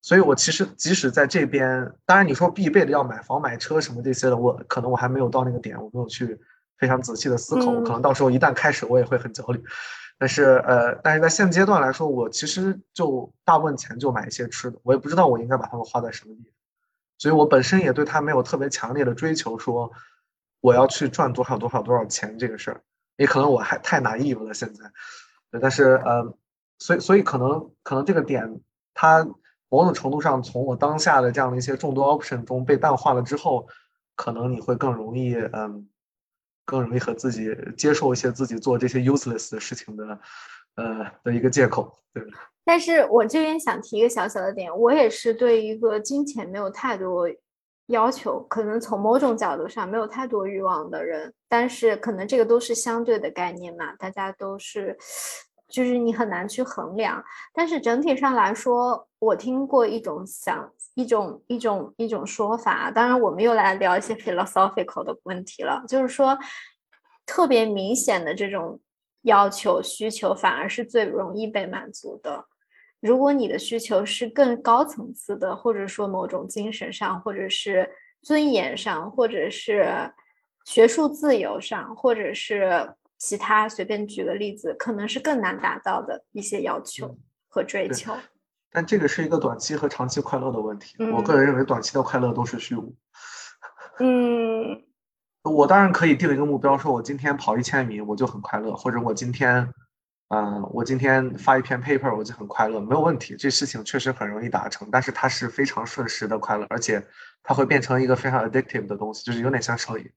所以，我其实即使在这边，当然你说必备的要买房、买车什么这些的，我可能我还没有到那个点，我没有去非常仔细的思考。我可能到时候一旦开始，我也会很焦虑。但是，呃，但是在现阶段来说，我其实就大部分钱就买一些吃的，我也不知道我应该把它们花在什么地方。所以我本身也对它没有特别强烈的追求，说我要去赚多少多少多少钱这个事儿。也可能我还太拿义务了现在。但是，呃，所以，所以可能可能这个点它。某种程度上，从我当下的这样的一些众多 option 中被淡化了之后，可能你会更容易，嗯，更容易和自己接受一些自己做这些 useless 的事情的，呃的一个借口。对。但是我这边想提一个小小的点，我也是对一个金钱没有太多要求，可能从某种角度上没有太多欲望的人。但是可能这个都是相对的概念嘛，大家都是。就是你很难去衡量，但是整体上来说，我听过一种想一种一种一种说法。当然，我们又来聊一些 philosophical 的问题了。就是说，特别明显的这种要求需求，反而是最容易被满足的。如果你的需求是更高层次的，或者说某种精神上，或者是尊严上，或者是学术自由上，或者是。其他随便举个例子，可能是更难达到的一些要求和追求。但这个是一个短期和长期快乐的问题。我个人认为，短期的快乐都是虚无。嗯，[laughs] 我当然可以定一个目标，说我今天跑一千米，我就很快乐；或者我今天，嗯，我今天发一篇 paper，我就很快乐，没有问题。这事情确实很容易达成，但是它是非常瞬时的快乐，而且它会变成一个非常 addictive 的东西，就是有点像上瘾。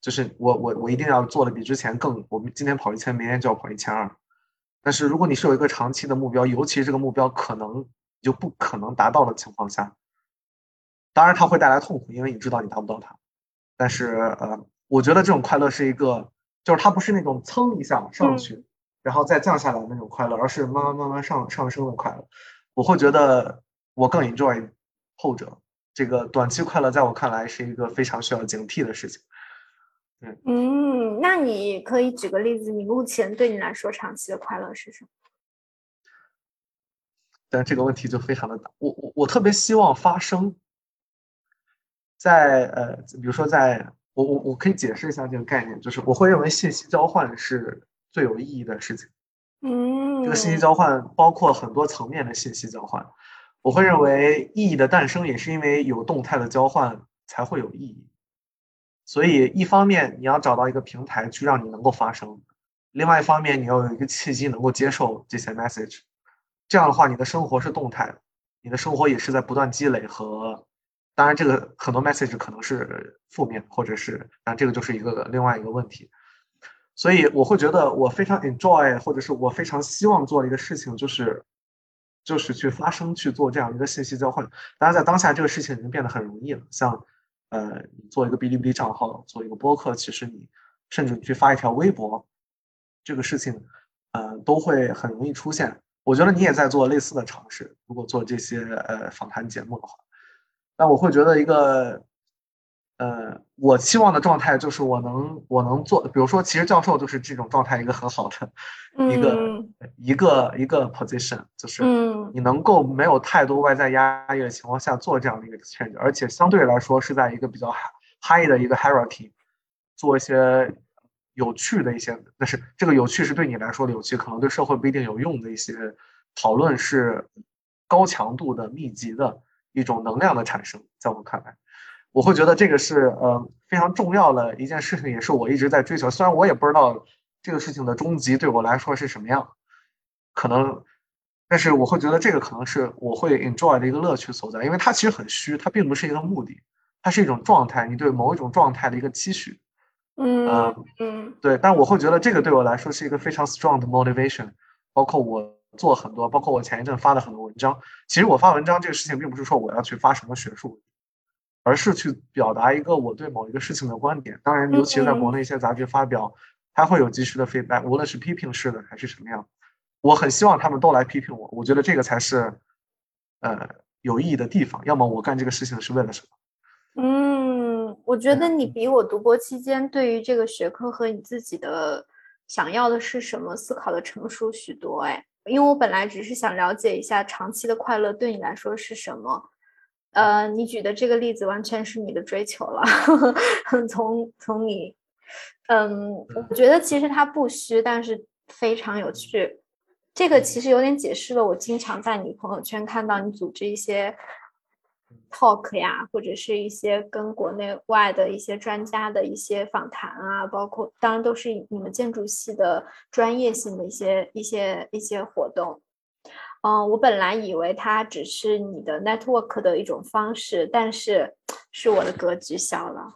就是我我我一定要做的比之前更，我们今天跑一千，明天就要跑一千二。但是如果你是有一个长期的目标，尤其这个目标可能就不可能达到的情况下，当然它会带来痛苦，因为你知道你达不到它。但是呃，我觉得这种快乐是一个，就是它不是那种蹭一下上去，然后再降下来那种快乐，而是慢慢慢慢上上升的快乐。我会觉得我更 enjoy 后者。这个短期快乐在我看来是一个非常需要警惕的事情。嗯，那你可以举个例子，你目前对你来说长期的快乐是什么？但这个问题就非常的大，我我我特别希望发生，在呃，比如说在我我我可以解释一下这个概念，就是我会认为信息交换是最有意义的事情。嗯，这个信息交换包括很多层面的信息交换，我会认为意义的诞生也是因为有动态的交换才会有意义。所以，一方面你要找到一个平台去让你能够发声，另外一方面你要有一个契机能够接受这些 message。这样的话，你的生活是动态的，你的生活也是在不断积累和。当然，这个很多 message 可能是负面，或者是，但这个就是一个另外一个问题。所以，我会觉得我非常 enjoy，或者是我非常希望做的一个事情，就是就是去发声去做这样一个信息交换。当然，在当下这个事情已经变得很容易了，像。呃，你做一个哔哩哔哩账号，做一个播客，其实你甚至你去发一条微博，这个事情，呃，都会很容易出现。我觉得你也在做类似的尝试，如果做这些呃访谈节目的话，那我会觉得一个。呃，我期望的状态就是我能我能做，比如说，其实教授就是这种状态一个很好的一个一个一个 position，就是你能够没有太多外在压力的情况下做这样的一个 change，而且相对来说是在一个比较 high 的一个 hierarchy 做一些有趣的一些，但是这个有趣是对你来说的有趣，可能对社会不一定有用的一些讨论是高强度的密集的一种能量的产生，在我看来。我会觉得这个是呃非常重要的一件事情，也是我一直在追求。虽然我也不知道这个事情的终极对我来说是什么样，可能，但是我会觉得这个可能是我会 enjoy 的一个乐趣所在，因为它其实很虚，它并不是一个目的，它是一种状态，你对某一种状态的一个期许。嗯嗯，对。但我会觉得这个对我来说是一个非常 strong 的 motivation，包括我做很多，包括我前一阵发的很多文章。其实我发文章这个事情，并不是说我要去发什么学术。而是去表达一个我对某一个事情的观点，当然，尤其是在国内一些杂志发表，它会有及时的 feedback，无论是批评式的还是什么样，我很希望他们都来批评我，我觉得这个才是，呃，有意义的地方。要么我干这个事情是为了什么？嗯，我觉得你比我读博期间对于这个学科和你自己的想要的是什么思考的成熟许多。哎，因为我本来只是想了解一下长期的快乐对你来说是什么。呃，你举的这个例子完全是你的追求了。[laughs] 从从你，嗯，我觉得其实它不虚，但是非常有趣。这个其实有点解释了我经常在你朋友圈看到你组织一些 talk 呀，或者是一些跟国内外的一些专家的一些访谈啊，包括当然都是你们建筑系的专业性的一些一些一些活动。嗯，我本来以为它只是你的 network 的一种方式，但是是我的格局小了。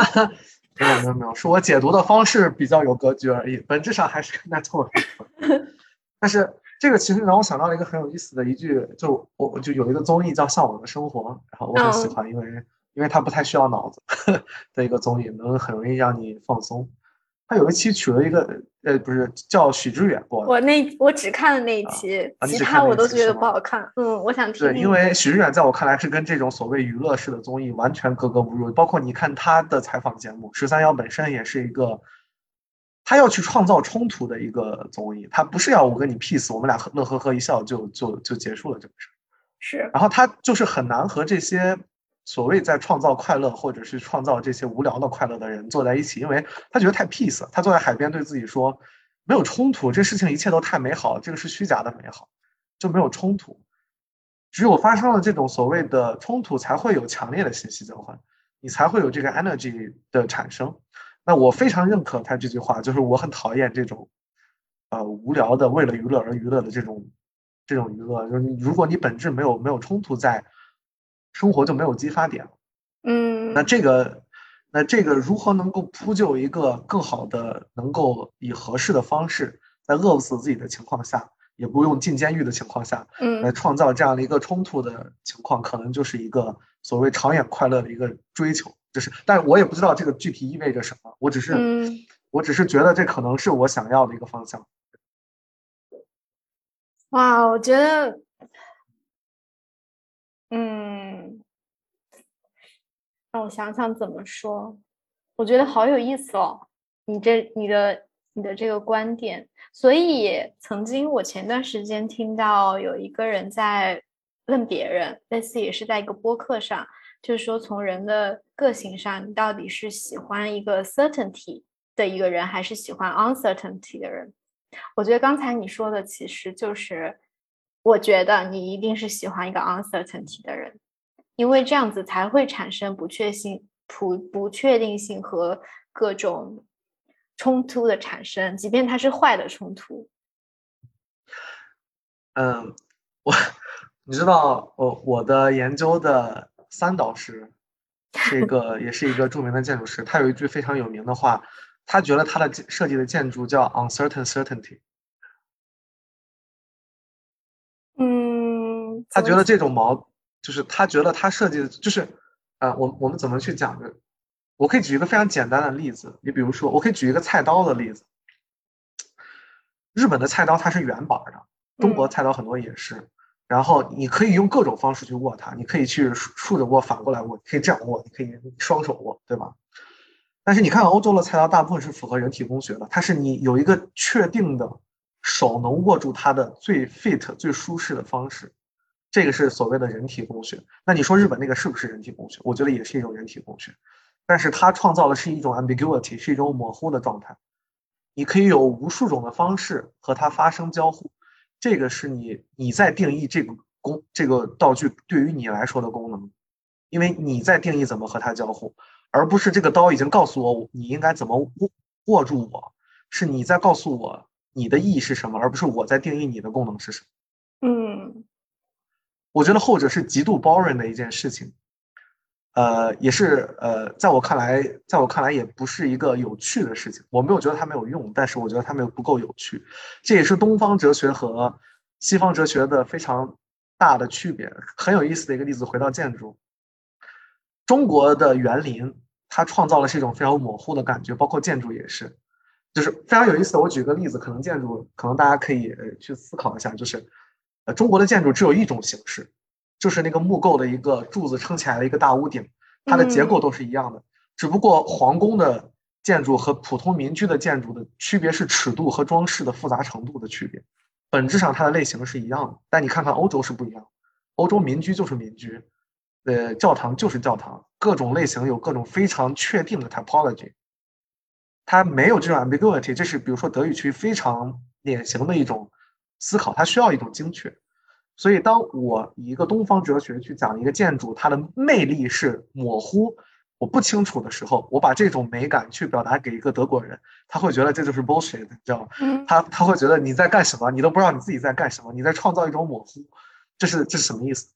[laughs] 没有没有没有，是我解读的方式比较有格局而已，本质上还是 [laughs] network。但是这个其实让我想到了一个很有意思的一句，就我我就有一个综艺叫《向往的生活》，然后我很喜欢，因为因为它不太需要脑子 [laughs] 的一个综艺，能很容易让你放松。他有一期取了一个，呃，不是叫许知远播。我那我只看了那一期，其他我都觉得不好看。嗯，我想听。对，因为许知远在我看来是跟这种所谓娱乐式的综艺完全格格不入。包括你看他的采访节目，十三幺本身也是一个，他要去创造冲突的一个综艺，他不是要我跟你 peace，我们俩乐呵呵一笑就就就结束了这个事儿。是。然后他就是很难和这些。所谓在创造快乐，或者是创造这些无聊的快乐的人坐在一起，因为他觉得太 peace。他坐在海边对自己说：“没有冲突，这事情一切都太美好，这个是虚假的美好，就没有冲突。只有发生了这种所谓的冲突，才会有强烈的信息交换，你才会有这个 energy 的产生。那我非常认可他这句话，就是我很讨厌这种，呃，无聊的为了娱乐而娱乐的这种这种娱乐。就是如果你本质没有没有冲突在。生活就没有激发点了，嗯，那这个，那这个如何能够铺就一个更好的，能够以合适的方式，在饿不死自己的情况下，也不用进监狱的情况下，嗯，来创造这样的一个冲突的情况，可能就是一个所谓长远快乐的一个追求。就是，但我也不知道这个具体意味着什么，我只是，我只是觉得这可能是我想要的一个方向。哇，我觉得。嗯，让我想想怎么说。我觉得好有意思哦，你这你的你的这个观点。所以曾经我前段时间听到有一个人在问别人，类似也是在一个播客上，就是说从人的个性上，你到底是喜欢一个 certainty 的一个人，还是喜欢 uncertainty 的人？我觉得刚才你说的其实就是。我觉得你一定是喜欢一个 uncertainty 的人，因为这样子才会产生不确性、不不确定性和各种冲突的产生，即便它是坏的冲突。嗯，我你知道，我我的研究的三导师是一个，也是一个著名的建筑师，他有一句非常有名的话，他觉得他的设计的建筑叫 uncertain certainty。他觉得这种矛，就是他觉得他设计的，就是啊，我我们怎么去讲的？我可以举一个非常简单的例子，你比如说，我可以举一个菜刀的例子。日本的菜刀它是圆板的，中国菜刀很多也是。然后你可以用各种方式去握它，你可以去竖竖着握，反过来握，可以这样握，你可以双手握，对吧？但是你看欧洲的菜刀，大部分是符合人体工学的，它是你有一个确定的手能握住它的最 fit、最舒适的方式，这个是所谓的人体工学。那你说日本那个是不是人体工学？我觉得也是一种人体工学，但是它创造的是一种 ambiguity，是一种模糊的状态。你可以有无数种的方式和它发生交互。这个是你你在定义这个功这个道具对于你来说的功能，因为你在定义怎么和它交互，而不是这个刀已经告诉我你应该怎么握握住我，是你在告诉我你的意义是什么，而不是我在定义你的功能是什么。嗯，我觉得后者是极度 boring 的一件事情。呃，也是呃，在我看来，在我看来也不是一个有趣的事情。我没有觉得它没有用，但是我觉得它没有不够有趣。这也是东方哲学和西方哲学的非常大的区别。很有意思的一个例子，回到建筑，中国的园林，它创造的是一种非常模糊的感觉，包括建筑也是，就是非常有意思的。我举个例子，可能建筑，可能大家可以去思考一下，就是呃，中国的建筑只有一种形式。就是那个木构的一个柱子撑起来的一个大屋顶，它的结构都是一样的，只不过皇宫的建筑和普通民居的建筑的区别是尺度和装饰的复杂程度的区别，本质上它的类型是一样的。但你看看欧洲是不一样，欧洲民居就是民居，呃，教堂就是教堂，各种类型有各种非常确定的 typology，它没有这种 ambiguity，这是比如说德语区非常典型的一种思考，它需要一种精确。所以，当我以一个东方哲学去讲一个建筑，它的魅力是模糊、我不清楚的时候，我把这种美感去表达给一个德国人，他会觉得这就是 bullshit，你知道吗？他他会觉得你在干什么？你都不知道你自己在干什么，你在创造一种模糊，这是这是什么意思？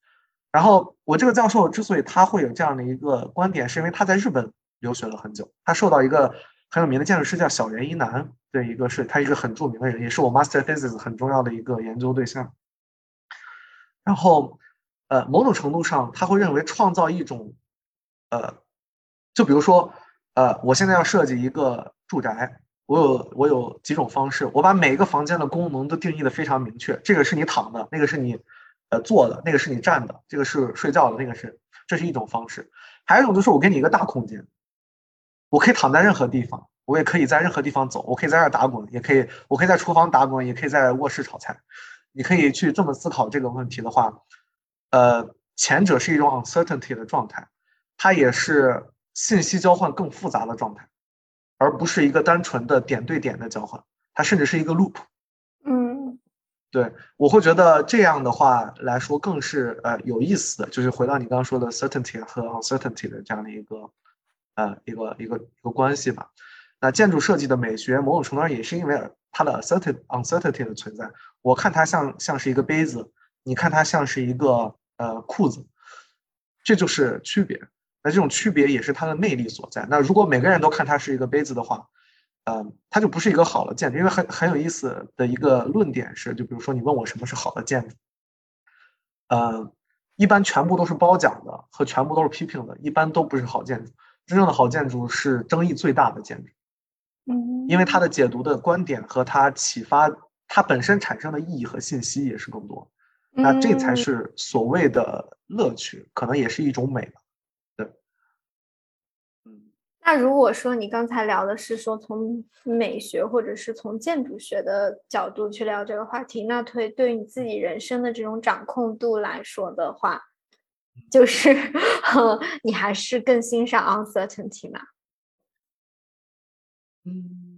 然后，我这个教授之所以他会有这样的一个观点，是因为他在日本留学了很久，他受到一个很有名的建筑师叫小原一男的一个是，他一个很著名的人，也是我 master thesis 很重要的一个研究对象。然后，呃，某种程度上，他会认为创造一种，呃，就比如说，呃，我现在要设计一个住宅，我有我有几种方式，我把每一个房间的功能都定义的非常明确。这个是你躺的，那个是你，呃，坐的，那个是你站的，这个是睡觉的，那个是，这是一种方式。还有一种就是我给你一个大空间，我可以躺在任何地方，我也可以在任何地方走，我可以在这儿打滚，也可以，我可以在厨房打滚，也可以在卧室炒菜。你可以去这么思考这个问题的话，呃，前者是一种 uncertainty 的状态，它也是信息交换更复杂的状态，而不是一个单纯的点对点的交换，它甚至是一个 loop。嗯，对我会觉得这样的话来说更是呃有意思的，就是回到你刚刚说的 certainty 和 uncertainty 的这样的一个呃一个一个一个关系吧。那建筑设计的美学某种程度上也是因为它的 uncertainty uncertainty 的存在。我看它像像是一个杯子，你看它像是一个呃裤子，这就是区别。那这种区别也是它的魅力所在。那如果每个人都看它是一个杯子的话，嗯，它就不是一个好的建筑。因为很很有意思的一个论点是，就比如说你问我什么是好的建筑，呃，一般全部都是褒奖的和全部都是批评的，一般都不是好建筑。真正的好建筑是争议最大的建筑，嗯，因为它的解读的观点和它启发。它本身产生的意义和信息也是更多，那这才是所谓的乐趣，可能也是一种美吧。对，嗯。那如果说你刚才聊的是说从美学或者是从建筑学的角度去聊这个话题，那对对你自己人生的这种掌控度来说的话，就是你还是更欣赏 uncertainty 吗？嗯。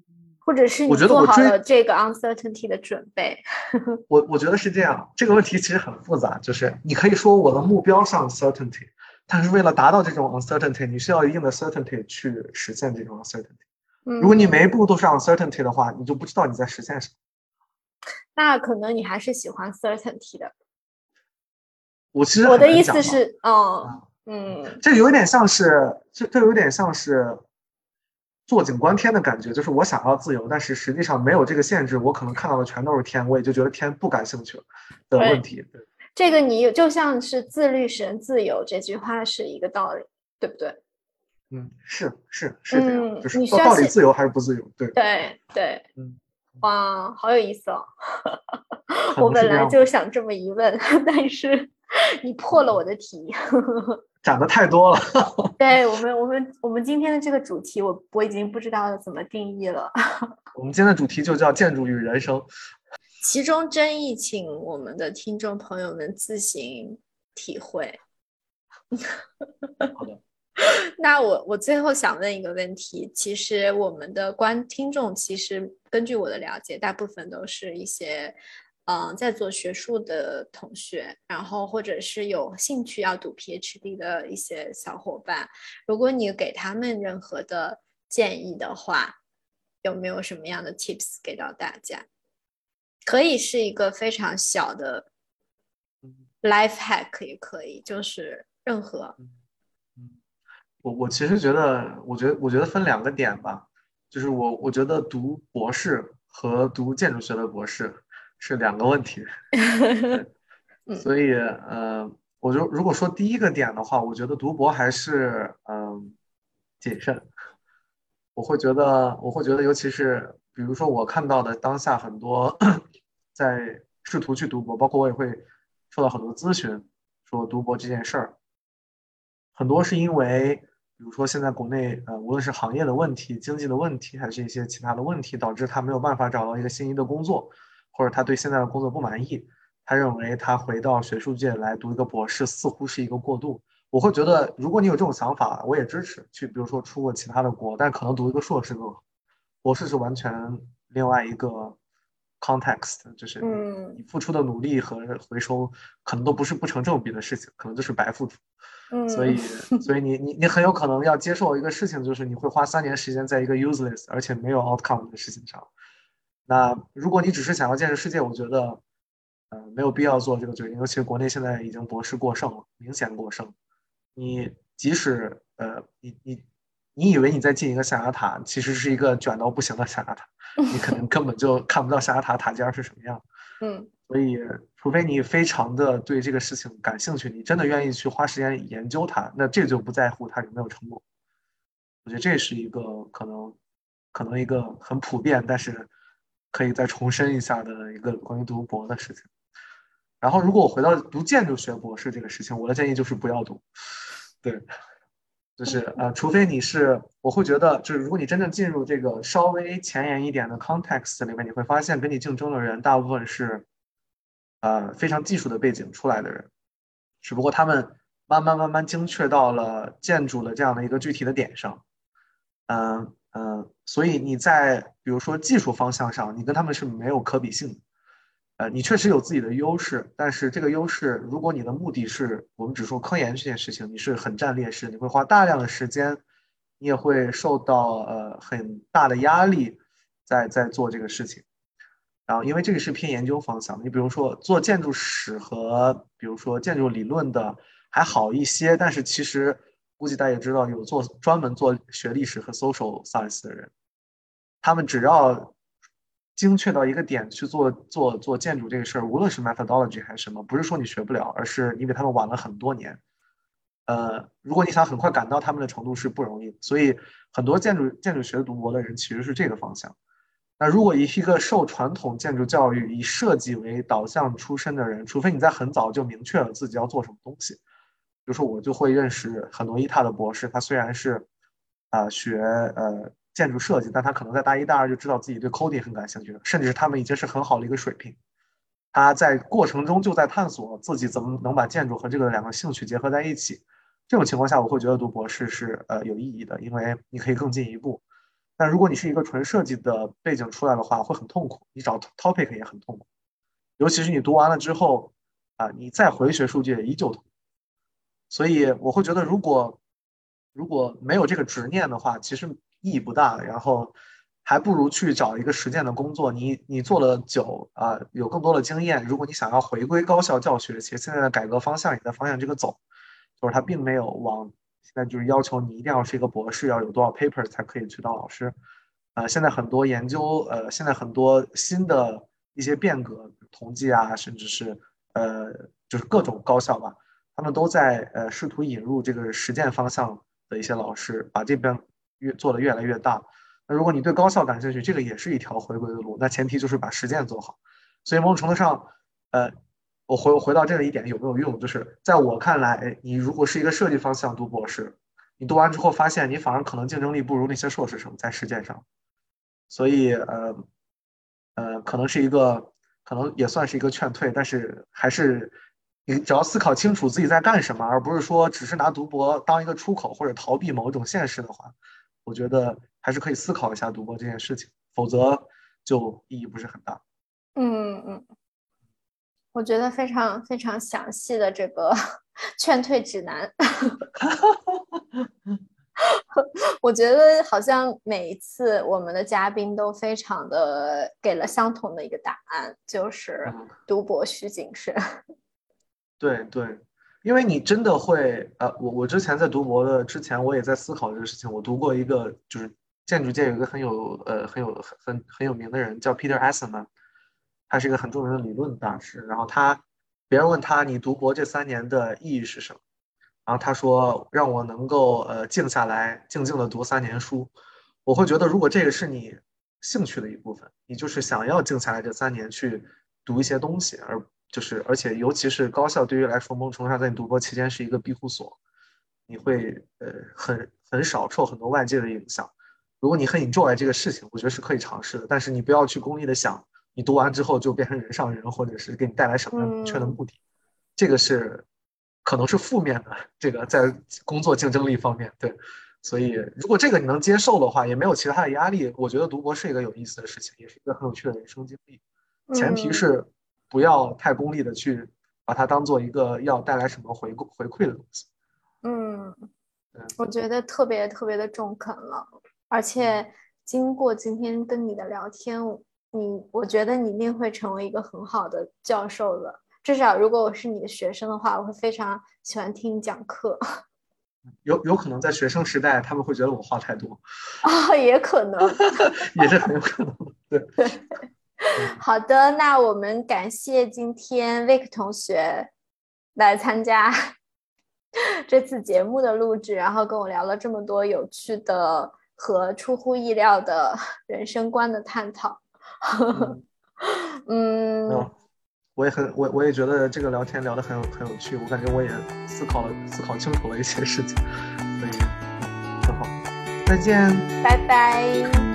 或者是你做好了这个 uncertainty 的准备。[laughs] 我我觉得是这样，这个问题其实很复杂，就是你可以说我的目标上 uncertainty，但是为了达到这种 uncertainty，你需要一定的 certainty 去实现这种 uncertainty。如果你每一步都是 uncertainty 的话，你就不知道你在实现什么。那可能你还是喜欢 certainty 的。我其实我的意思是，哦，嗯，这有点像是，这这有点像是。坐井观天的感觉，就是我想要自由，但是实际上没有这个限制，我可能看到的全都是天，我也就觉得天不感兴趣了的问题。这个你就像是自律神自由这句话是一个道理。对不对？嗯，是是是这样，就是你到底自由还是不自由？对对对，嗯，哇，好有意思哦！[laughs] 我本来就想这么一问，[laughs] 但是你破了我的题，[laughs] 讲的太多了。[laughs] 对我们，我们，我们今天的这个主题，我我已经不知道怎么定义了。[laughs] 我们今天的主题就叫建筑与人生，其中争议，请我们的听众朋友们自行体会。好的。那我我最后想问一个问题，其实我们的观听众其实根据我的了解，大部分都是一些嗯在做学术的同学，然后或者是有兴趣要读 PhD 的一些小伙伴。如果你给他们任何的建议的话，有没有什么样的 tips 给到大家？可以是一个非常小的 life hack，也可以，就是任何。我我其实觉得，我觉得我觉得分两个点吧，就是我我觉得读博士和读建筑学的博士是两个问题，[laughs] 所以呃，我就如果说第一个点的话，我觉得读博还是嗯谨慎，我会觉得我会觉得，尤其是比如说我看到的当下很多在试图去读博，包括我也会受到很多咨询，说读博这件事儿，很多是因为。比如说，现在国内呃，无论是行业的问题、经济的问题，还是一些其他的问题，导致他没有办法找到一个心仪的工作，或者他对现在的工作不满意，他认为他回到学术界来读一个博士似乎是一个过渡。我会觉得，如果你有这种想法，我也支持去，比如说出过其他的国，但可能读一个硕士更好。博士是完全另外一个 context，就是你付出的努力和回收可能都不是不成正比的事情，可能就是白付出。所以，[laughs] 所以你你你很有可能要接受一个事情，就是你会花三年时间在一个 useless 而且没有 outcome 的事情上。那如果你只是想要见识世界，我觉得，呃，没有必要做这个决定。尤其是国内现在已经博士过剩了，明显过剩。你即使呃，你你你以为你在进一个象牙塔，其实是一个卷到不行的象牙塔，你可能根本就 [laughs] 看不到象牙塔塔尖是什么样。[laughs] 嗯。所以，除非你非常的对这个事情感兴趣，你真的愿意去花时间研究它，那这就不在乎它有没有成果。我觉得这是一个可能，可能一个很普遍，但是可以再重申一下的一个关于读博的事情。然后，如果我回到读建筑学博士这个事情，我的建议就是不要读。对，就是呃，除非你是，我会觉得，就是如果你真正进入这个稍微前沿一点的 context 里面，你会发现跟你竞争的人大部分是。呃，非常技术的背景出来的人，只不过他们慢慢慢慢精确到了建筑的这样的一个具体的点上，嗯嗯，所以你在比如说技术方向上，你跟他们是没有可比性的，呃，你确实有自己的优势，但是这个优势，如果你的目的是我们只说科研这件事情，你是很占劣势，你会花大量的时间，你也会受到呃很大的压力，在在做这个事情。然后，因为这个是偏研究方向，你比如说做建筑史和比如说建筑理论的还好一些，但是其实估计大家也知道，有做专门做学历史和 social science 的人，他们只要精确到一个点去做做做建筑这个事儿，无论是 methodology 还是什么，不是说你学不了，而是你比他们晚了很多年。呃，如果你想很快赶到他们的程度是不容易，所以很多建筑建筑学读博的人其实是这个方向。那如果以一个受传统建筑教育、以设计为导向出身的人，除非你在很早就明确了自己要做什么东西，比如说我就会认识很多一塔的博士，他虽然是啊学呃建筑设计，但他可能在大一、大二就知道自己对 coding 很感兴趣，甚至是他们已经是很好的一个水平。他在过程中就在探索自己怎么能把建筑和这个两个兴趣结合在一起。这种情况下，我会觉得读博士是呃有意义的，因为你可以更进一步。但如果你是一个纯设计的背景出来的话，会很痛苦。你找 topic 也很痛苦，尤其是你读完了之后，啊，你再回学术界依旧痛。所以我会觉得，如果如果没有这个执念的话，其实意义不大。然后还不如去找一个实践的工作。你你做了久啊，有更多的经验。如果你想要回归高校教学，其实现在的改革方向也在方向这个走，就是它并没有往。现在就是要求你一定要是一个博士，要有多少 paper 才可以去当老师。呃，现在很多研究，呃，现在很多新的一些变革，统计啊，甚至是呃，就是各种高校吧，他们都在呃试图引入这个实践方向的一些老师，把这边越做的越来越大。那如果你对高校感兴趣，这个也是一条回归的路。那前提就是把实践做好。所以某种程度上，呃，我回回到这个一点有没有用？就是在我看来，你如果是一个设计方向读博士，你读完之后发现你反而可能竞争力不如那些硕士生在实践上。所以，呃，呃，可能是一个，可能也算是一个劝退。但是还是你只要思考清楚自己在干什么，而不是说只是拿读博当一个出口或者逃避某一种现实的话，我觉得。还是可以思考一下读博这件事情，否则就意义不是很大。嗯嗯，我觉得非常非常详细的这个 [laughs] 劝退指南。[laughs] 我觉得好像每一次我们的嘉宾都非常的给了相同的一个答案，就是读博需谨慎。对对。因为你真的会，呃，我我之前在读博的之前，我也在思考这个事情。我读过一个就是。建筑界有一个很有呃很有很很很有名的人叫 Peter Asselman，他是一个很著名的理论大师。然后他，别人问他你读博这三年的意义是什么？然后他说让我能够呃静下来静静的读三年书。我会觉得如果这个是你兴趣的一部分，你就是想要静下来这三年去读一些东西，而就是而且尤其是高校对于来说，某种程度上在你读博期间是一个庇护所，你会呃很很少受很多外界的影响。如果你很 enjoy 这个事情，我觉得是可以尝试的。但是你不要去功利的想，你读完之后就变成人上人，或者是给你带来什么样明确的目的，这个是可能是负面的。这个在工作竞争力方面，对。所以如果这个你能接受的话，也没有其他的压力，我觉得读博是一个有意思的事情，也是一个很有趣的人生经历。前提是不要太功利的去把它当做一个要带来什么回回馈的东西。嗯，我觉得特别特别的中肯了。而且经过今天跟你的聊天，你我觉得你一定会成为一个很好的教授的。至少如果我是你的学生的话，我会非常喜欢听你讲课。有有可能在学生时代，他们会觉得我话太多 [laughs] 啊，也可能，[laughs] 也是很有可能。对，[laughs] 好的，那我们感谢今天 Vic 同学来参加 [laughs] 这次节目的录制，然后跟我聊了这么多有趣的。和出乎意料的人生观的探讨，嗯，[laughs] 我也很我我也觉得这个聊天聊得很有很有趣，我感觉我也思考了思考清楚了一些事情，所以很好，再见，拜拜。